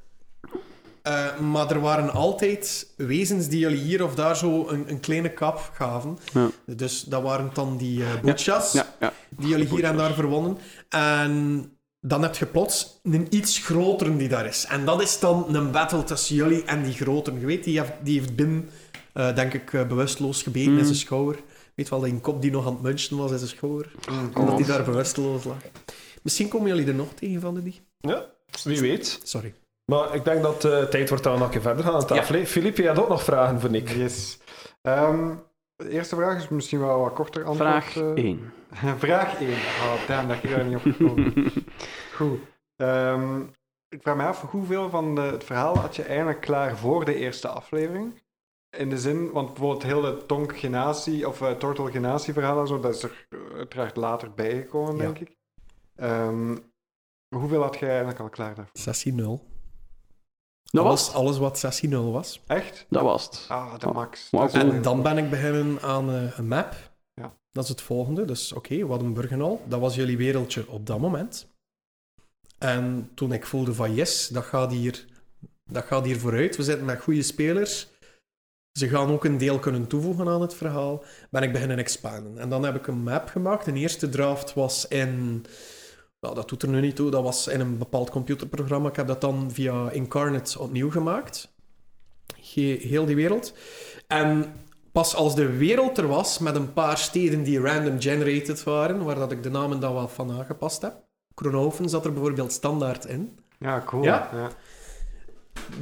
Eh, maar er waren altijd wezens die jullie hier of daar zo een, een kleine kap gaven. Ja. Dus dat waren dan die eh boetjas. Ja, ja. die jullie hier en daar verwonnen. En dan heb je plots een iets grotere die daar is. En dat is dan een battle tussen jullie en die grotere. Je weet, die heeft, die heeft Bin, eh, denk ik, eh, bewusteloos gebeten in zijn schouder. Weet wel, dat een kop die nog aan het munchen was in zijn schouder. Omdat hij daar bewusteloos lag. Misschien komen jullie er nog tegen van de die. Ja, wie weet. Sorry. Maar ik denk dat het tijd wordt dat we nog een keer verder gaan aan tafel. hè. Filip, je had ook nog vragen voor Nick. Yes. Ehm, de eerste vraag is misschien wel wat korter antwoord. Vraag eh. 1. Vraag 1. Oh, damn, dat ik daar niet op gekomen. Goed. Ehm, ik vraag me af, hoeveel van de, het verhaal had je eigenlijk klaar voor de eerste aflevering? In de zin, want bijvoorbeeld heel de Tonk Genatie of eh Turtle Genatie verhaal en zo, dat is er uiteraard later bijgekomen, Ja. denk ik. Ehm, hoeveel had jij eigenlijk al klaar daarvoor? Sessie 0. Dat alles, was alles wat sessie 0 was. Echt? Dat was het. Ah, de Oh. max. En dan ben ik beginnen aan eh, een map. Dat is het volgende. Dus oké, wat een burgenal. Dat was jullie wereldje op dat moment. En toen ik voelde van yes, dat gaat hier, dat gaat hier vooruit. We zitten met goede spelers. Ze gaan ook een deel kunnen toevoegen aan het verhaal. Ben ik beginnen expanden. En dan heb ik een map gemaakt. De eerste draft was in... Nou, dat doet er nu niet toe. Dat was in een bepaald computerprogramma. Ik heb dat dan via Incarnate opnieuw gemaakt. Ge- heel die wereld. En pas als de wereld er was, met een paar steden die random generated waren, waar dat ik de namen dan wat van aangepast heb. Kronhoven zat er bijvoorbeeld standaard in. Ja, cool. Ja? ja.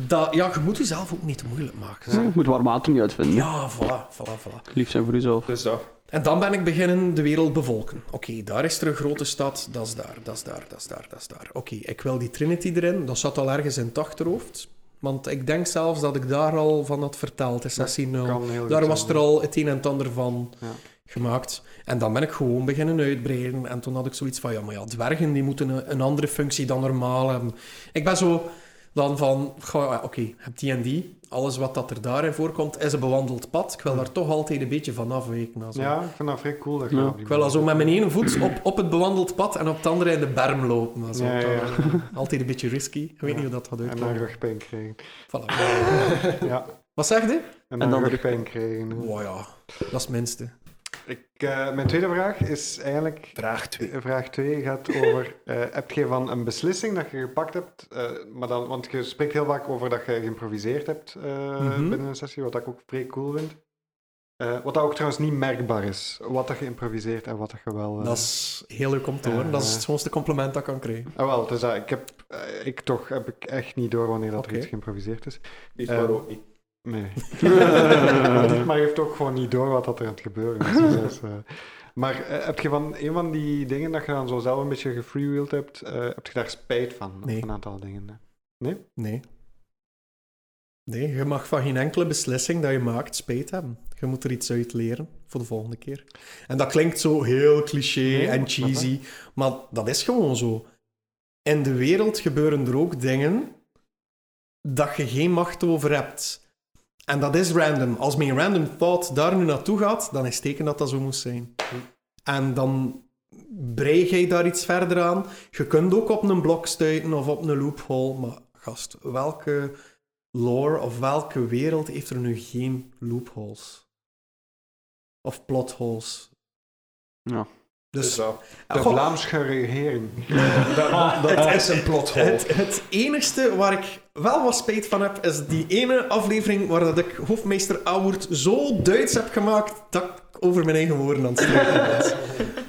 Dat, ja, je moet jezelf ook niet te moeilijk maken. Je moet warm water niet uitvinden. Ja, voilà, voilà, voilà. Lief zijn voor jezelf. Dus dat. En dan ben ik beginnen de wereld bevolken. Oké, daar is er een grote stad, dat is daar, dat is daar, dat is daar, dat is daar. Oké, ik wil die Trinity erin, dat zat al ergens in het achterhoofd. Want ik denk zelfs dat ik daar al van had verteld, in sessie 0. Kan heel goed Daar was er al het een en het ander van Ja. gemaakt. En dan ben ik gewoon beginnen uitbreiden. En toen had ik zoiets van, ja, maar ja, dwergen die moeten een, een andere functie dan normaal hebben. Ik ben zo dan van, oké, je hebt die en die. Alles wat dat er daarin voorkomt, is een bewandeld pad. Ik wil daar toch altijd een beetje van afwijken. Also. Ja, ik vind dat vrij cool dat Ja. Ik wil zo met mijn ene voet op, op het bewandeld pad en op het andere in de berm lopen. Also. Ja, ja, ja. Altijd een beetje risky. Ik weet Ja. niet hoe dat gaat En dan uitkomen. rugpijn krijgen. Voilà. Ja, Wat zeg je? en En dan dan rugpijn krijgen. Oh ja, dat is het minste. Ik, eh, mijn tweede vraag is eigenlijk... Vraag 2. eh, Vraag 2 gaat over... eh, heb je van een beslissing dat je gepakt hebt... eh, maar dan, want je spreekt heel vaak over dat je geïmproviseerd hebt eh, Mhm. binnen een sessie, wat ik ook vrij cool vind. Eh, wat dat ook trouwens niet merkbaar is. Wat dat je improviseert en wat dat je wel... Dat is heel leuk om te horen. Dat is het schoonste compliment dat ik kan krijgen. Ah, wel, dus, ik heb... ik toch heb ik echt niet door wanneer dat er iets geïmproviseerd is. Is maar ook niet. Nee. maar heeft ook gewoon niet door wat dat er aan het gebeuren is. Dus, eh, maar eh, heb je van een van die dingen dat je dan zo zelf een beetje gefreewheeld hebt, eh, heb je daar spijt van? Of Nee. een aantal dingen? hè? Nee. Nee, je mag van geen enkele beslissing dat je maakt spijt hebben. Je moet er iets uit leren voor de volgende keer. En dat klinkt zo heel cliché Nee, en cheesy, maar dat is gewoon zo. In de wereld gebeuren er ook dingen dat je geen macht over hebt. En dat is random. Als mijn random thought daar nu naartoe gaat, dan is teken dat dat zo moest zijn. En dan brei jij daar iets verder aan. Je kunt ook op een blok stuiten of op een loophole, maar gast, welke lore of welke wereld heeft er nu geen loopholes? Of plotholes? Ja. Dus, Dus dat. De Vlaamse regering. Dat, dat is een plothol. het, het enigste waar ik wel wat spijt van heb, is die ene aflevering waar dat ik hoofdmeester Auwert zo Duits heb gemaakt dat ik over mijn eigen woorden aan het strijden was.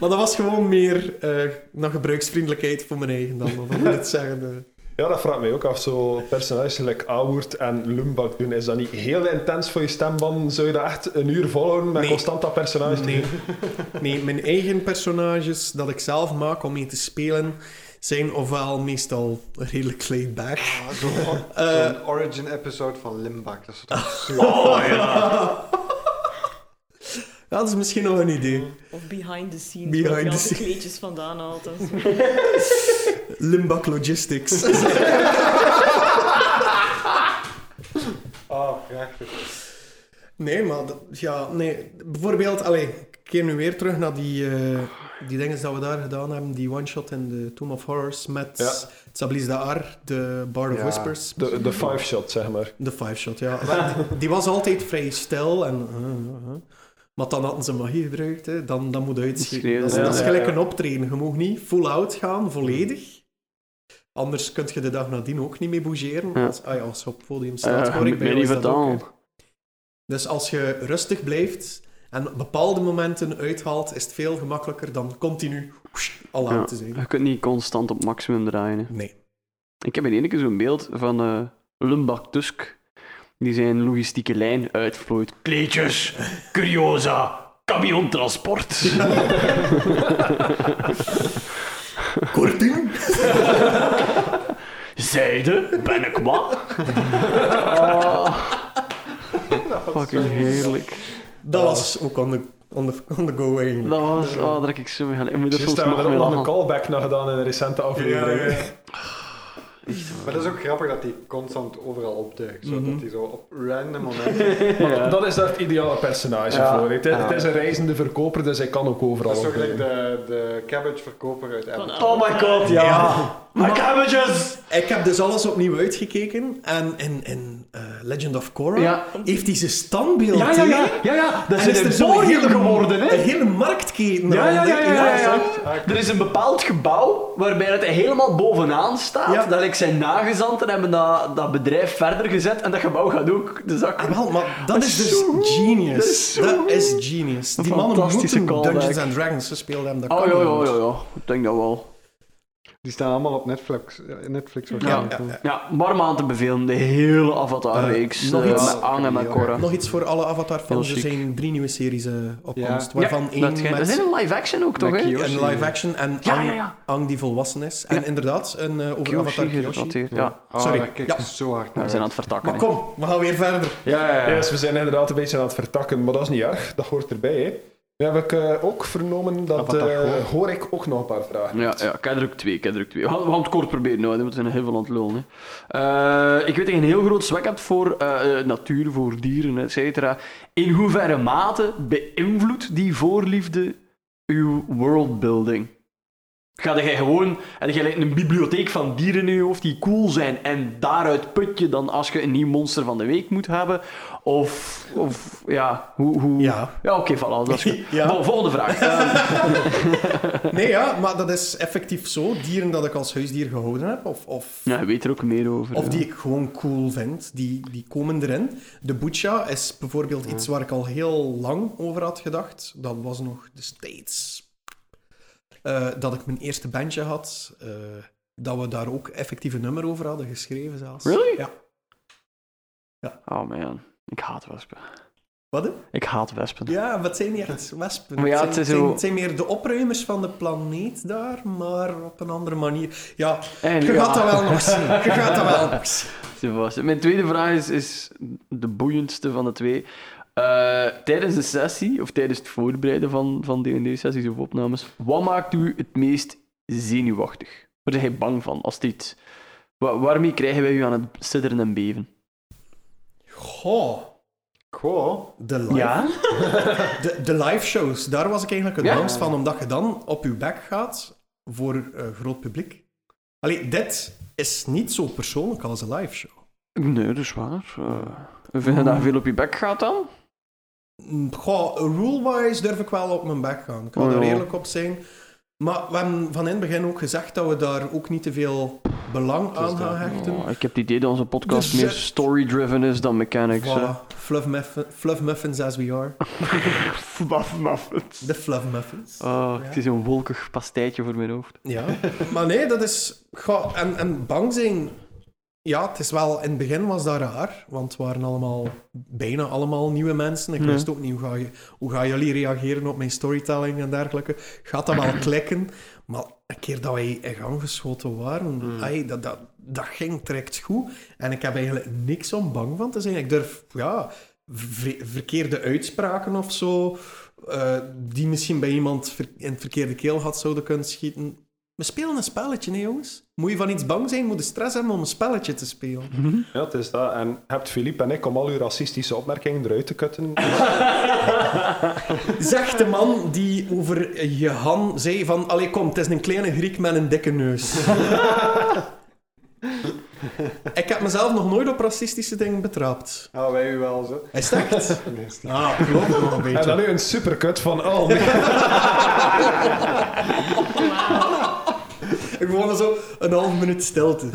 Maar dat was gewoon meer eh naar gebruiksvriendelijkheid voor mijn eigen dan, of ik het zeggen. Ja, dat vraagt mij ook af. Zo personages gelijk en Lumbak doen, is dat niet heel intens voor je stemband? Zou je dat echt een uur volhouden met Nee. constant dat personage te Nee. doen? nee, mijn eigen personages dat ik zelf maak om mee te spelen, zijn ofwel meestal redelijk laid back. Ah, Zo'n Eh. origin episode van Limbak. Dat is toch. Oh ja. Ja, dat is misschien nog een idee. Of behind the scenes, Behind the scenes. kleedjes vandaan haalt. Limbak Logistics. Ah, prachtig. Nee, maar dat- ja, nee. Bijvoorbeeld, allee, ik keer nu weer terug naar die, eh, die dingen dat we daar gedaan hebben, die one-shot in de Tomb of Horrors met Ja. Sablis Daar, de Bard of Ja. Whispers. De, de five shot, zeg maar. De five-shot, ja. Maar die, die was altijd vrij stil en... uh, uh, uh. Maar dan hadden ze magie gebruikt, hè. Dan, dan moet uitschieten. Schreeuwen, Dat is, ja. dat is Ja, gelijk ja. een optreden. Je mag niet full-out gaan, volledig. Anders kun je de dag nadien ook niet meer bougeren. Ja. Als, ah ja, als je op het podium staat, Uh, hoor ik bij jou is dat ook. Dus als je rustig blijft en bepaalde momenten uithaalt, is het veel gemakkelijker dan continu whoosh, al out te zijn. Je kunt niet constant op maximum draaien. hè. Nee. Ik heb in één keer zo'n beeld van eh Lumbak Tusk, die zijn logistieke lijn uitvlooit. Kleedjes, curiosa, camiontransport. Korting? Zijde, ben ik wat? Ah. fucking heerlijk. Dat was ook on the, on the, on the go eigenlijk. Dat was, oh, daar heb ik zo mee gelijk. Ik moet er soms hebben we nog mee ook nog een callback naar gedaan in een recente aflevering. Ja, ja. Maar dat is ook grappig dat hij constant overal opduikt. Zo, Mhm. Dat hij zo op random momenten... Dat is daar het ideale personage Ja. voor. Het, Ja. het is een reizende verkoper, dus hij kan ook overal Dat is zo gelijk de, de cabbage-verkoper uit Van Avatar. Oh my god, ja. My cabbages! Ik heb dus alles opnieuw uitgekeken en in, in eh, Legend of Korra Ja. heeft hij zijn standbeeld. Ja, ja, ja, ja, ja. Dat En is is er een hele, geworden, hè? Een hele marktketen. Ja, ja, ja, ja, ja, ja. Er is een bepaald gebouw waarbij het helemaal bovenaan staat. Ja. Dat ik zijn nagezanten hebben dat, dat bedrijf verder gezet en dat gebouw gaat ook de zak. Ah, wel, maar dat, Dat is is dus genius. Dat is Dat genius. Die mannen moeten. Dungeons and Dragons gespeeld hebben. Dat Oh kan ja, ja, ja, ja. Ik denk dat wel. Die staan allemaal op Netflix. ja, Netflix Ja, ja, ja. Ja, warm aan te bevelen. De hele Avatar-reeks. Eh, nog eh, iets? met Ang en met Korra. Nog iets voor alle Avatar-fans. Er zijn drie nieuwe series eh, op Ja. komst. Waarvan Dat, één dat met is een live-action ook, toch? Een live-action en Ja, Ang, ja, ja. Ang die volwassen is. En Ja. inderdaad, een over Kyoshi Avatar Kyoshi. Ja, Ah, Sorry. kijk Ja. ik zo hard we zijn aan het vertakken. Maar kom, we gaan weer verder. Ja, ja, ja. Ja, we zijn inderdaad een beetje aan het vertakken, maar dat is niet erg. Dat hoort erbij. Hè. Heb ik eh, ook vernomen dat... Avatar eh, hoor ik ook nog een paar vragen. Ja, ja, er ook twee, ik heb er ook twee. We gaan, we gaan het kort proberen, nou, want we zijn heel veel aan het lullen. Hè. Eh, ik weet dat je een heel groot zwak hebt voor natuur, voor dieren, et cetera. In hoeverre mate beïnvloedt die voorliefde uw worldbuilding? Ga jij gewoon, heb jij een bibliotheek van dieren in je hoofd die cool zijn en daaruit put je dan als je een nieuw monster van de week moet hebben? Of, of ja, hoe... hoe... Ja. Ja, oké, voilà, dat is goed. Ja. Vol- Volgende vraag. Ehm, Nee, ja, maar dat is effectief zo. Dieren dat ik als huisdier gehouden heb, of, of, ja, je weet er ook meer over. of ja. die ik gewoon cool vind, die, die komen erin. De Butcha is bijvoorbeeld iets waar ik al heel lang over had gedacht. Dat was nog de States. Eh, dat ik mijn eerste bandje had. eh, dat we daar ook effectief een nummer over hadden geschreven zelfs. Really? Ja. Oh man, ik haat wespen. Wat? hè? Ik haat wespen. Ja, het zijn niet echt wespen. Maar ja, het, zijn, zo- het zijn meer de opruimers van de planeet daar, maar op een andere manier. Ja, En, je ja, gaat dat wel nog zien. Je gaat dat wel nog zien. Mijn tweede vraag is, is de boeiendste van de twee. Eh, tijdens de sessie, of tijdens het voorbereiden van, van D&D-sessies of opnames, wat maakt u het meest zenuwachtig? Waar ben jij bang van? Als dit... Wa- waarmee krijgen wij u aan het sidderen en beven? Goh. Goh. De live, Ja? de, de live shows, daar was ik eigenlijk het Ja? bangst van, omdat je dan op je bek gaat voor eh, groot publiek. Allee, dit is niet zo persoonlijk als een live show. Nee, dat is waar. Uh, vind je dat je veel op je bek gaat dan? Mm, Goh, rule-wise durf ik wel op mijn bek gaan. Ik ga Oh, er ja. eerlijk op zijn. Maar we hebben van in het begin ook gezegd dat we daar ook niet te veel belang aan gaan hechten. Oh, ik heb het idee dat onze podcast Dus, meer story-driven is dan mechanics. Voilà. Fluff, muffin, fluff muffins as we are. Fluff muffins. De fluff muffins. Oh, Ja. Het is een wolkig pastijtje voor mijn hoofd. Ja, maar nee, dat is... En, en bang zijn... Ja, het is wel... In het begin was dat raar, want het waren allemaal... Bijna allemaal nieuwe mensen. Ik wist ook niet, hoe, ga je, hoe gaan jullie reageren op mijn storytelling en dergelijke? Gaat dat wel klikken? Maar een keer dat wij in gang geschoten waren, ai, dat, dat, dat ging direct goed. En ik heb eigenlijk niks om bang van te zijn. Ik durf, ja... ver- verkeerde uitspraken of zo... eh, die misschien bij iemand in het verkeerde keel had zouden kunnen schieten. We spelen een spelletje, hè, jongens. Moet je van iets bang zijn, moet je stress hebben om een spelletje te spelen. Ja, het is dat. En hebt Filip en ik om al uw racistische opmerkingen eruit te kutten. Zegt de man die over je Han zei van... Allee, kom, het is een kleine Griek met een dikke neus. ik heb mezelf nog nooit op racistische dingen betrapt. Ja, wij u wel zo. Is het echt? Nee, is niet. Ah, klopt nog een En beetje. dan nu een supercut van... Oh, nee. Gewoon zo een half minuut stilte.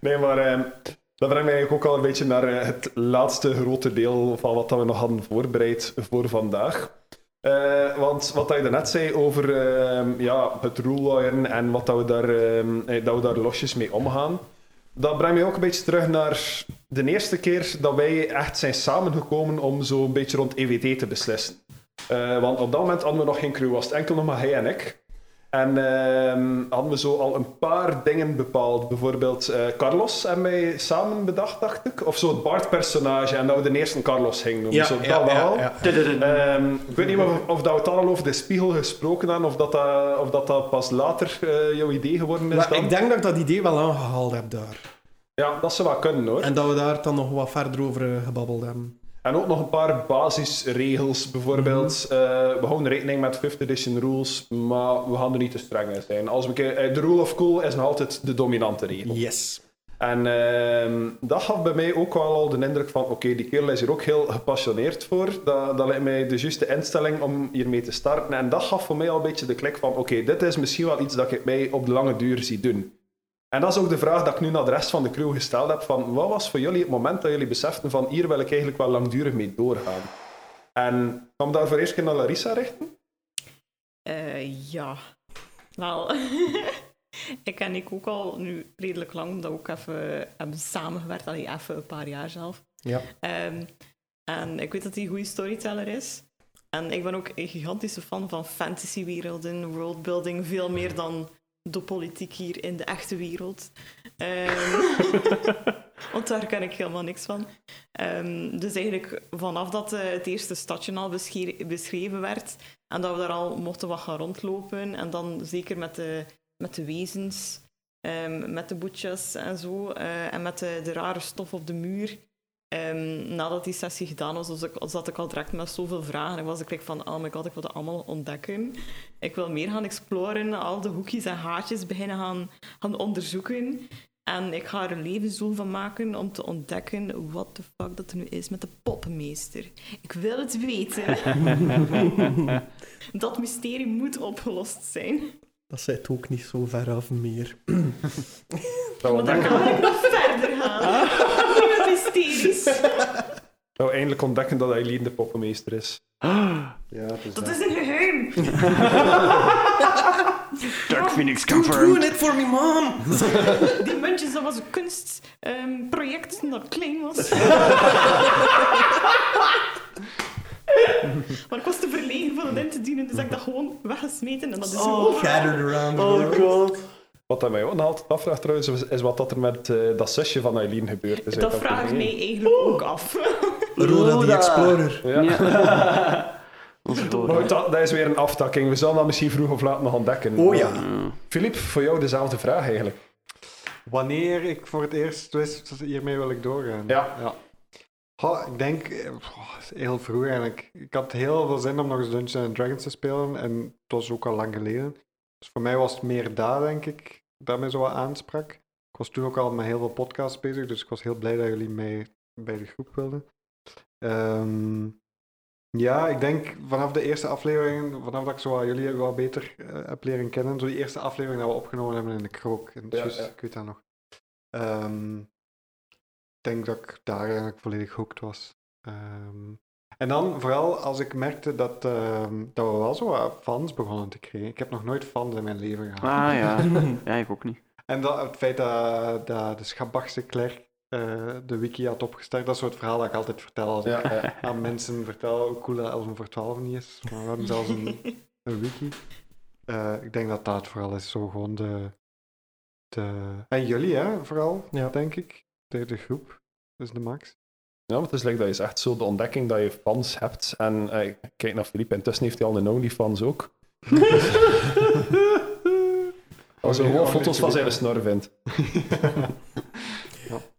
Nee, maar ehm, dat brengt mij ook al een beetje naar eh, het laatste grote deel van wat we nog hadden voorbereid voor vandaag. Eh, want wat je net zei over ehm, ja, het en wat dat we, daar, ehm, eh, dat we daar losjes mee omgaan, dat brengt mij ook een beetje terug naar de eerste keer dat wij echt zijn samengekomen om zo een beetje rond EWT te beslissen. Want op dat moment hadden we nog geen crew, was het enkel nog maar hij en ik. En ehm, hadden we zo al een paar dingen bepaald. Bijvoorbeeld eh, Carlos en wij samen bedacht, dacht ik. Of zo het Bart-personage en dat we de eerste Carlos gingen noemen. zo, dat wel. Ehm, ik weet niet of, of dat we het al over de spiegel gesproken hebben, of dat dat, of dat, dat pas later eh, jouw idee geworden is Maar dan. ik denk dat ik dat idee wel aangehaald heb daar. Ja, dat zou wel kunnen hoor. En, En dat we daar dan nog wat verder over eh, gebabbeld hebben. Ook nog een paar basisregels. Bijvoorbeeld, eh, we houden rekening met 5th edition rules, maar we gaan er niet te streng in zijn. Als we, eh, de rule of cool is nog altijd de dominante regel. Yes. En ehm, dat gaf bij mij ook wel al de indruk van, oké, die kerel is hier ook heel gepassioneerd voor. Dat, dat lijkt mij de juiste instelling om hiermee te starten. En dat gaf voor mij al een beetje de klik van, oké, dit is misschien wel iets dat ik mij op de lange duur zie doen. En dat is ook de vraag dat ik nu naar de rest van de crew gesteld heb, van wat was voor jullie het moment dat jullie beseften van, hier wil ik eigenlijk wel langdurig mee doorgaan? En ik me daarvoor eerst keer naar Larissa richten. Eh, ja. Wel, ik ken ik ook al nu redelijk lang, omdat we ook even hebben samengewerkt. Allee, even een paar jaar zelf. Ja. Ehm, en ik weet dat hij een goede storyteller is. En ik ben ook een gigantische fan van fantasywerelden, worldbuilding, veel meer dan de politiek hier in de echte wereld. Ehm, want daar ken ik helemaal niks van. Ehm, dus eigenlijk vanaf dat eh, het eerste stadje al beschreven werd en dat we daar al mochten wat gaan rondlopen en dan zeker met de, met de wezens, ehm, met de boetjes en zo eh, en met de, de rare stof op de muur. Ehm, nadat die sessie gedaan was, was ik, zat ik al direct met zoveel vragen. En was ik van, oh my god, ik wil dat allemaal ontdekken. Ik wil meer gaan exploren, al de hoekjes en haartjes beginnen gaan, gaan onderzoeken. En ik ga er een levensdoel van maken om te ontdekken wat de fuck dat er nu is met de poppenmeester. Ik wil het weten. dat mysterie moet opgelost zijn. Dat zit ook niet zo ver af meer. Dat Maar dan ga ik nog verder gaan. Mysteries. dat we eindelijk ontdekken dat Eileen de poppenmeester is. Ja, het is Dat dat. is een geheim. Dark Phoenix Don't ruin it for me, mom! Die muntjes, dat was een kunstproject toen dat klein was. maar ik was te verlegen van het in te dienen, dus ik dat gewoon weggesmeten en dat is zo. Gathered around the Oh world. god. Wat dat mij ook nog altijd afvraagt trouwens, is- wat dat er met eh, dat zusje van Eileen gebeurd is. dat vraag ik mij eigenlijk ook af. Roda the Roda. Explorer. Ja. Ja. Dat is Maar dat, dat is weer een aftakking. We zullen dat misschien vroeg of laat nog ontdekken. Oh ja. Filip, voor jou dezelfde vraag eigenlijk. Wanneer ik voor het eerst wist, dat hiermee wil ik doorgaan. Ja. ja. Goh, ik denk, eh, heel vroeg eigenlijk. Ik had heel veel zin om nog eens Dungeons and Dragons te spelen en het was ook al lang geleden. Dus voor mij was het meer daar, denk ik, dat mij zo wat aansprak. Ik was toen ook al met heel veel podcasts bezig, dus ik was heel blij dat jullie mij bij de groep wilden. Ehm, Ja, ik denk vanaf de eerste aflevering, vanaf dat ik zo jullie wel beter eh, heb leren kennen, zo die eerste aflevering dat we opgenomen hebben in de krook. In Ja. Ik weet dat nog. Ehm, denk dat ik daar eigenlijk volledig hooked was. Ehm, en dan vooral als ik merkte dat, ehm, dat we wel zo wat fans begonnen te krijgen. Ik heb nog nooit fans in mijn leven gehad. Ah ja, ja, ik ook niet. En dat, het feit dat, dat de Schabachse klerk eh, de wiki had opgestart, dat is het verhaal dat ik altijd vertel als ik aan mensen vertel hoe cool dat Elven voor 12 niet is. Maar we hebben zelfs een, een wiki. Eh, ik denk dat dat vooral is, zo gewoon de... de... En jullie, hè, vooral, Ja. denk ik. De, de groep, dus de max. Ja, maar het is like, dat is echt zo de ontdekking dat je fans hebt. En eh, kijk naar Philippe, intussen heeft hij al een OnlyFans ook. Als hij gewoon foto's van zijn snor vindt.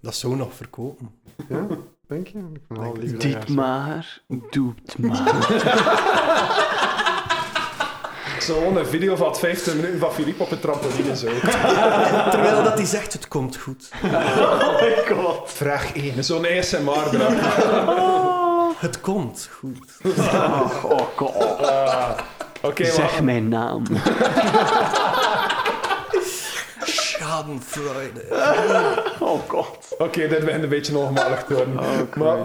Dat zou nog verkopen. Ja, denk je? Ik ben wel Denk lief Dit dat je- maar, doet maar. Een video van 15 minuten van Philippe op een trampoline zo. Terwijl dat hij zegt, het komt goed. Vraag 1. Zo'n ASMR eraan. Het komt goed. Oh, oh, god. Oké, Zeg maar mijn naam. Schadenfreude. Oh god. Oké, dit begint een beetje ongemakkelijk te worden. maar,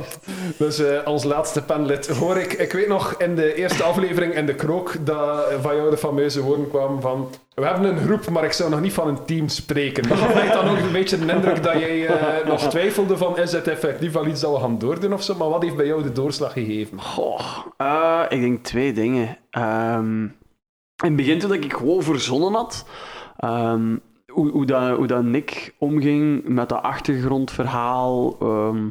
dus ons laatste panelid. Hoor ik, ik weet nog in de eerste aflevering in de krook dat van jou de fameuze woorden kwamen van we hebben een groep, maar ik zou nog niet van een team spreken. Maar had mij dan ook een beetje de indruk dat jij eh, nog twijfelde van is het effectief wel iets dat we gaan doordoen of zo, maar wat heeft bij jou de doorslag gegeven? Goh, eh, ik denk twee dingen. Ehm, in het begin toen ik gewoon verzonnen had, ehm, hoe, hoe, dat, hoe dat Nick omging met dat achtergrondverhaal, ehm,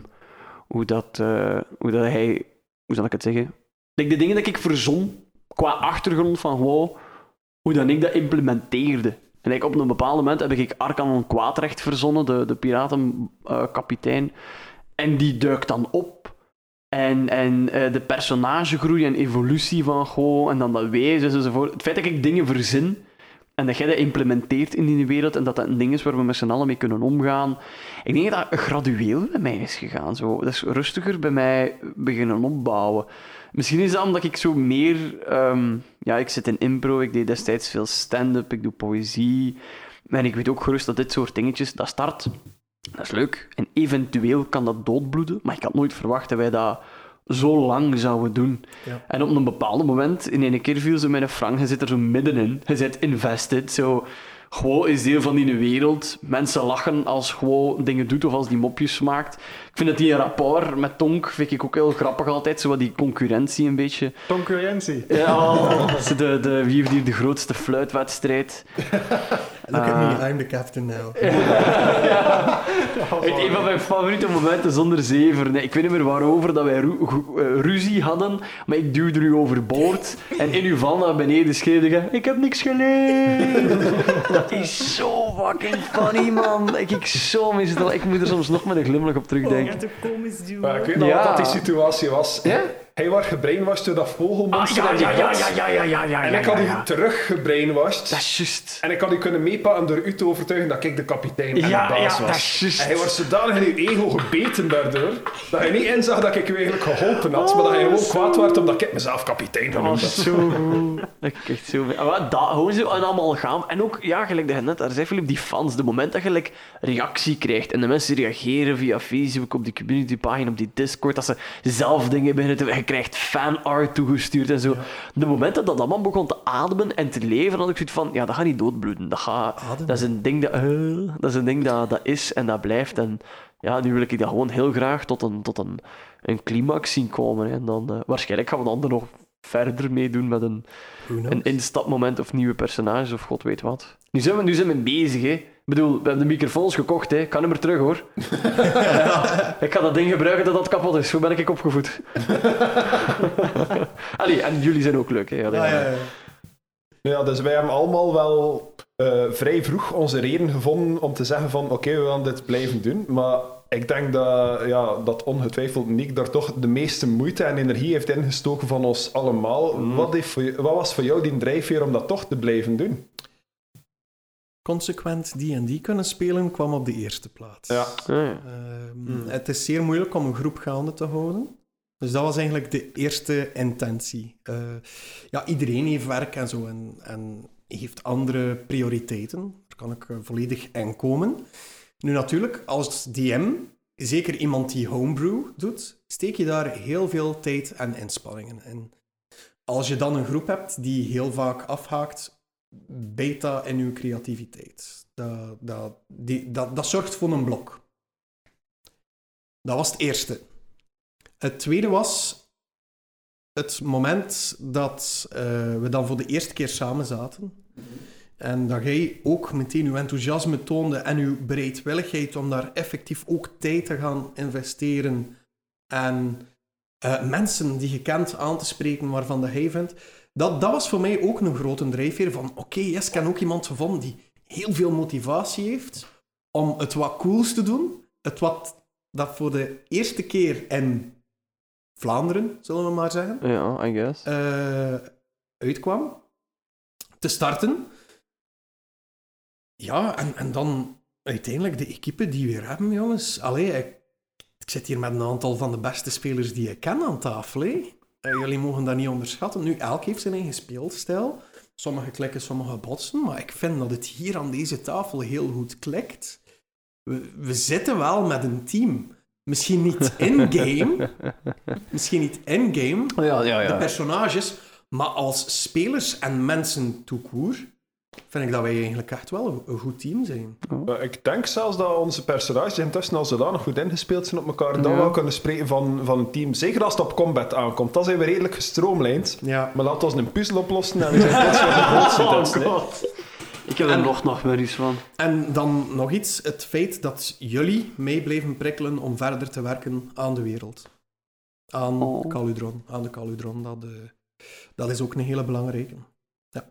hoe, dat, eh, hoe dat hij, hoe zal ik het zeggen? De dingen dat ik verzon qua achtergrond van gewoon hoe dat ik dat implementeerde. En op een bepaald moment heb ik Arkan Kwaadrecht verzonnen, de, de piratenkapitein. en die duikt dan op. En, en eh, de personagegroei en evolutie van Go en dan dat wezen enzovoort. Het feit dat ik dingen verzin en dat jij dat implementeert in die wereld en dat dat een ding is waar we met z'n allen mee kunnen omgaan. Ik denk dat dat gradueel bij mij is gegaan. Zo. Dat is rustiger bij mij beginnen opbouwen. Misschien is dat omdat ik zo meer... ehm, ja, ik zit in impro, ik deed destijds veel stand-up, ik doe poëzie. En ik weet ook gerust dat dit soort dingetjes, dat start... Dat is leuk. En eventueel kan dat doodbloeden, maar ik had nooit verwacht dat wij dat zo lang zouden doen. Ja. En op een bepaald moment, in een keer viel ze met een frank, je zit er zo middenin. Je zit invested, zo... Gewoon is deel van die wereld. Mensen lachen als gewoon dingen doet of als die mopjes maakt. Ik vind dat die rapport met Tonk vind ik ook heel grappig altijd. Zo wat die concurrentie een beetje. Concurrentie. Ja, zo de, de, wie heeft hier de grootste fluitwedstrijd? Look at Ah. me, I'm the captain now. Echt een van mijn favoriete momenten zonder zever. Nee, ik weet niet meer waarover dat wij ru- eh, ruzie hadden, maar ik duwde u overboord en in uw val naar beneden schreeuwde je, ik heb niks geleerd. dat is zo fucking funny, man. Ik, ik zo mis het al. Ik moet er soms nog met een glimlach op terugdenken. Ja, duo. Maar ik weet nog Ja. wat dat die situatie was. Ja? Hij was gebrainwashed door dat Ah, vogelmonster die ja, ja, ja, ja, ja, ja, ja, En ik had u terug gebrainwashed. Dat is juist. En ik had u kunnen meepakken door u te overtuigen dat ik de kapitein en Ja, de baas ja, was. dat is juist. En hij was zodanig in uw ego gebeten daardoor, dat hij niet inzag dat ik u eigenlijk geholpen had, maar dat hij gewoon kwaad werd omdat ik mezelf kapitein genoemd was had. zo. Dat ik echt zo... Maar dat, gewoon zo een allemaal gaan. En ook, ja, gelijk dat je net daar zei, Filip, die fans. De moment dat je like, reactie krijgt en de mensen reageren via Facebook, op die communitypagina, op die Discord, dat ze zelf dingen beginnen te... Je krijgt fanart toegestuurd en zo. De moment dat dat allemaal begon te ademen en te leven, had ik zoiets van, ja, dat gaat niet doodbloeden. Dat, gaat, dat is een ding dat... eh, dat is een ding dat, dat is en dat blijft. En ja, nu wil ik dat gewoon heel graag tot een, tot een, een climax zien komen. hè. En dan, eh, waarschijnlijk gaan we dan er nog verder mee doen met een, een instapmoment of nieuwe personages of god weet wat. Nu zijn we, nu zijn we bezig, hè. Ik bedoel, we hebben de microfoons gekocht, hè. Ik kan hem er terug, hoor. ja, ik ga dat ding gebruiken dat dat kapot is. Zo ben ik opgevoed. Allee, en jullie zijn ook leuk, hè. Allee, Ah, ja, ja. Ja, dus wij hebben allemaal wel eh, vrij vroeg onze reden gevonden om te zeggen van oké, we gaan dit blijven doen. Maar ik denk dat, ja, dat ongetwijfeld Nick daar toch de meeste moeite en energie heeft ingestoken van ons allemaal. Wat, heeft voor, je- wat was voor jou die drijfveer om dat toch te blijven doen? Consequent D&D kunnen spelen kwam op de eerste plaats. Ja. Ah, ja. Ehm, Het is zeer moeilijk om een groep gaande te houden. Dus dat was eigenlijk de eerste intentie. Eh, ja, iedereen heeft werk en zo en, en heeft andere prioriteiten. Daar kan ik eh, volledig in komen. Nu natuurlijk, als DM, zeker iemand die homebrew doet, steek je daar heel veel tijd en inspanningen in. Als je dan een groep hebt die heel vaak afhaakt, beta in uw creativiteit. Dat, dat, die, dat, dat zorgt voor een blok. Dat was het eerste. Het tweede was het moment dat eh, we dan voor de eerste keer samen zaten. En dat jij ook meteen uw enthousiasme toonde en uw bereidwilligheid om daar effectief ook tijd te gaan investeren en eh, mensen die je kent aan te spreken waarvan dat hij vindt. Dat, dat was voor mij ook een grote drijfveer van oké, yes, ik ook iemand gevonden die heel veel motivatie heeft om het wat cools te doen. Het wat dat voor de eerste keer in Vlaanderen, zullen we maar zeggen, Ja, I guess. eh, uitkwam. Te starten. Ja, en, en dan uiteindelijk de equipe die we hebben, jongens. Allee, ik, ik zit hier met een aantal van de beste spelers die ik ken aan tafel. Eh, jullie mogen dat niet onderschatten. Nu, elk heeft zijn eigen speelstijl. Sommige klikken, sommige botsen. Maar ik vind dat het hier aan deze tafel heel goed klikt. We, we zitten wel met een team. Misschien niet in-game. misschien niet in-game Ja, ja, de ja. personages, maar als spelers en mensen court, vind ik dat wij eigenlijk echt wel een, goed team zijn. Eh, Ik denk zelfs dat onze personages intussen al zodanig goed ingespeeld zijn op elkaar, dat we wel kunnen spreken van, van een team. Zeker als het op combat aankomt. Dan zijn we redelijk gestroomlijnd. Ja. Maar laten we een puzzel oplossen en we zijn plots weer de grootste Oh god. Ik heb er En- nog nachtmerries van. En dan nog iets, het feit dat jullie mee blijven prikkelen om verder te werken aan de wereld. Aan Oh. Caludron, aan de Caludron. Dat, eh, dat is ook een hele belangrijke.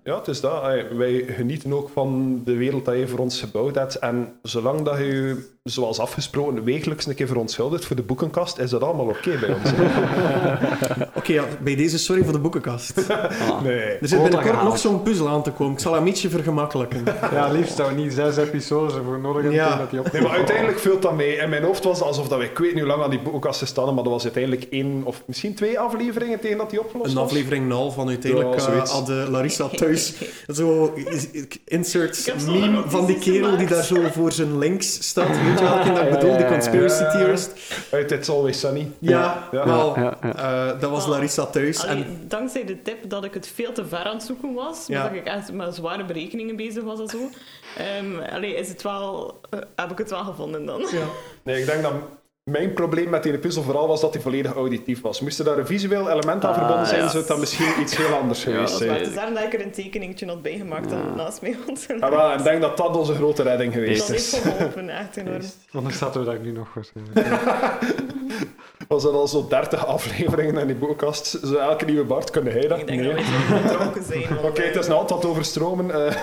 Ja, het is dat. Wij genieten ook van de wereld dat je voor ons gebouwd hebt. En zolang dat je, zoals afgesproken, wekelijks een keer verontschuldigt voor de boekenkast, is dat allemaal oké bij ons. Oké, ja, bij deze sorry voor de boekenkast. Ah. Nee. Er zit binnenkort nog zo'n puzzel aan te komen. Ik zal hem ietsje vergemakkelijken. Ja, liefst zou niet zes episodes ervoor nodig hebben Ja. dat die op. Nee, maar uiteindelijk vult dat mee. In mijn hoofd was het alsof dat we, ik weet niet hoe lang aan die boekenkast staan, maar dat was uiteindelijk één of misschien twee afleveringen tegen dat die opgelost Een aflevering 0 van uiteindelijk Ja, eh, zoiets. hadden Larissa thuis zo insert meme van die kerel die daar zo voor zijn links staat. Weet je welke dat ik bedoel? Die conspiracy Ja. theorist. Uit It's Always Sunny. Ja, Ja. wel. Ja, ja. eh, dat was Larissa thuis. Allee, En dankzij de tip dat ik het veel te ver aan het zoeken was, Ja. dat ik echt met zware berekeningen bezig was en zo, ehm, allee, is het wel, eh, heb ik het wel gevonden dan. ja. Nee, ik denk dat mijn probleem met die puzzel vooral was dat hij volledig auditief was. Moest er daar een visueel element aan Ah, verbonden zijn, ja. zou het dan misschien iets heel anders geweest dat Maar zijn. het is daarom dat ik er een tekeningetje had bijgemaakt dat naast mij had. Ah, wel, ik denk dat dat onze grote redding dat geweest heeft is. geholpen, echt enorm. Anders zaten we daar nu nog waarschijnlijk. Was er al zo 30 afleveringen in die boekkast? Zo elke nieuwe Bart, kunnen hij dat? Ik denk Nee. dat we zijn. Oké, het is een altijd overstromen. eh.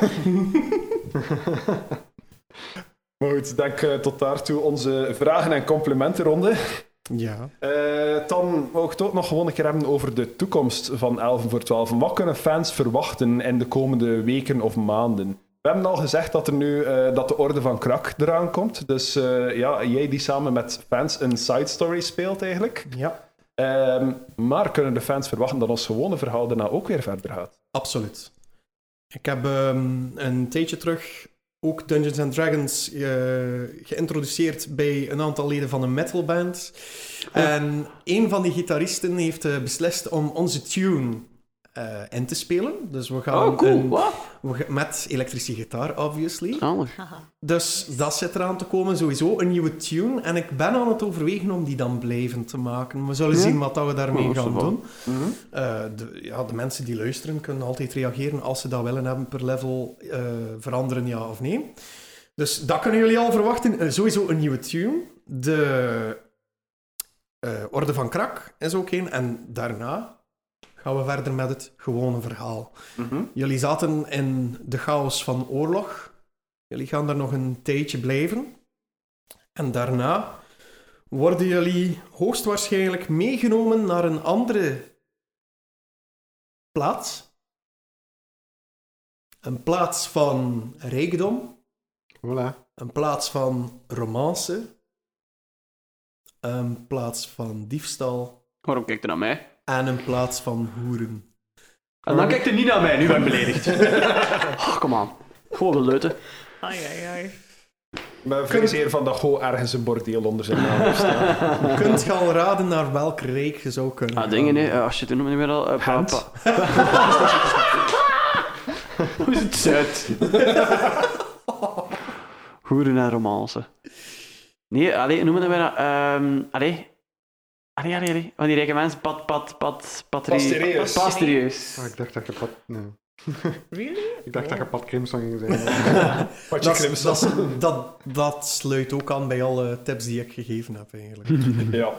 Maar goed, ik denk eh, tot daartoe onze vragen- en complimentenronde. ja. Eh, dan wou ik het ook nog gewoon een keer hebben over de toekomst van 11 voor 12. Wat kunnen fans verwachten in de komende weken of maanden? We hebben al gezegd dat, er nu, eh, dat de Orde van Krak eraan komt. Dus ja, jij die samen met fans een side story speelt eigenlijk. ja, Ehm, maar kunnen de fans verwachten dat ons gewone verhaal daarna ook weer verder gaat? absoluut. Ik heb ehm, een tijdje terug ook Dungeons and Dragons eh, geïntroduceerd bij een aantal leden van een metalband. En een van die gitaristen heeft eh, beslist om onze tune eh, in te spelen. Dus we gaan Oh, cool. een- we gaan- met elektrische gitaar, obviously. Dus dat zit eraan te komen, sowieso een nieuwe tune. En ik ben aan het overwegen om die dan blijvend te maken. We zullen Ja? zien wat dat we daarmee Oh, gaan doen. Eh, de, ja, de mensen die luisteren kunnen altijd reageren als ze dat willen hebben per level eh, veranderen, ja of nee. Dus dat kunnen jullie al verwachten. Sowieso een nieuwe tune. De eh, Orde van Krak is ook een. En daarna gaan we verder met het gewone verhaal. Jullie zaten in de chaos van oorlog. Jullie gaan daar nog een tijdje blijven. En daarna worden jullie hoogstwaarschijnlijk meegenomen naar een andere plaats. Een plaats van rijkdom, Voilà. een plaats van romance, een plaats van diefstal Waarom kijkt hij naar mij? En in plaats van hoeren. En dan kijkt hij niet naar mij, nu ben ik beledigd. oh, kom aan. Gewoon geleuten. Ai, ai, ai. Maar van dat Go ergens een bordeel onder zijn naam heeft staan. Kunt je al raden naar welk rijk je zou kunnen Ah, gaan? dingen, hè. Eh, als je het noemt, niet meer al. pa- Hoe is het zuid? Hoeren en romance. Nee, allee, noemen we dat? ehm allee. Allee, allee, allee. Van die rijke mensen, pat, pat, pat, patrie... Pastereus. Pastereus. Ah, ik dacht dat je Pat... Nee. Really? Ik dacht dat je Pat Crimson ging zeggen. Patje Dat, Crimson. dat, dat, dat sluit ook aan bij alle tips die ik gegeven heb, eigenlijk. Ja.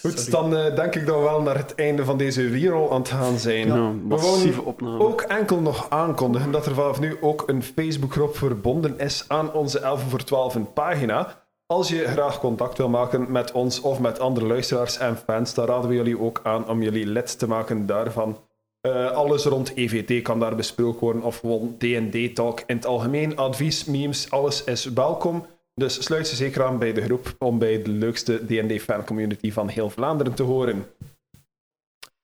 Goed, Sorry. dan eh, denk ik dat we wel naar het einde van deze reroll aan het gaan zijn. Ja, We massieve opname. ook enkel nog aankondigen dat er vanaf nu ook een Facebookgroep verbonden is aan onze 11 voor 12 pagina. Als je graag contact wil maken met ons of met andere luisteraars en fans, dan raden we jullie ook aan om jullie lid te maken daarvan. Eh, alles rond EVT kan daar besproken worden, of gewoon D&D-talk in het algemeen. Advies, memes, alles is welkom. Dus sluit je zeker aan bij de groep om bij de leukste D&D-fancommunity van heel Vlaanderen te horen.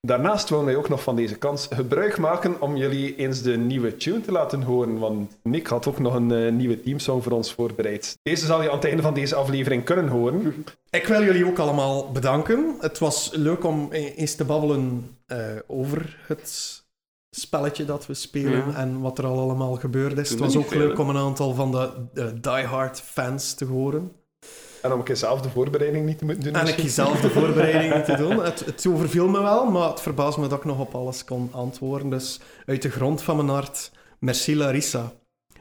Daarnaast willen wij ook nog van deze kans gebruik maken om jullie eens de nieuwe tune te laten horen, want Nick had ook nog een eh, nieuwe teamsong voor ons voorbereid. Deze zal je aan het einde van deze aflevering kunnen horen. Ik wil jullie ook allemaal bedanken. Het was leuk om e- eens te babbelen eh, over het spelletje dat we spelen Ja. en wat er al allemaal gebeurd is. Toen Het was ook veel, leuk om een aantal van de eh, diehard fans te horen. En om een keer zelf de voorbereiding niet te moeten doen. En ik zelf de voorbereidingen te doen. Het, het overviel me wel, maar het verbaast me dat ik nog op alles kon antwoorden. Dus uit de grond van mijn hart, merci Larissa.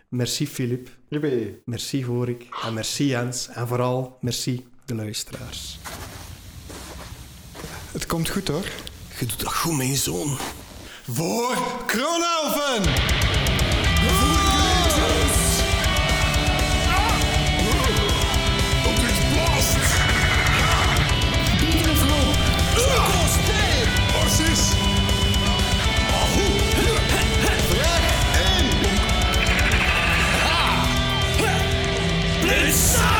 Merci Filip. Merci Gorik. En merci Jens. En vooral merci de luisteraars. Het komt goed hoor. Je doet dat goed, mijn zoon. Voor Kronelven! Voor inside.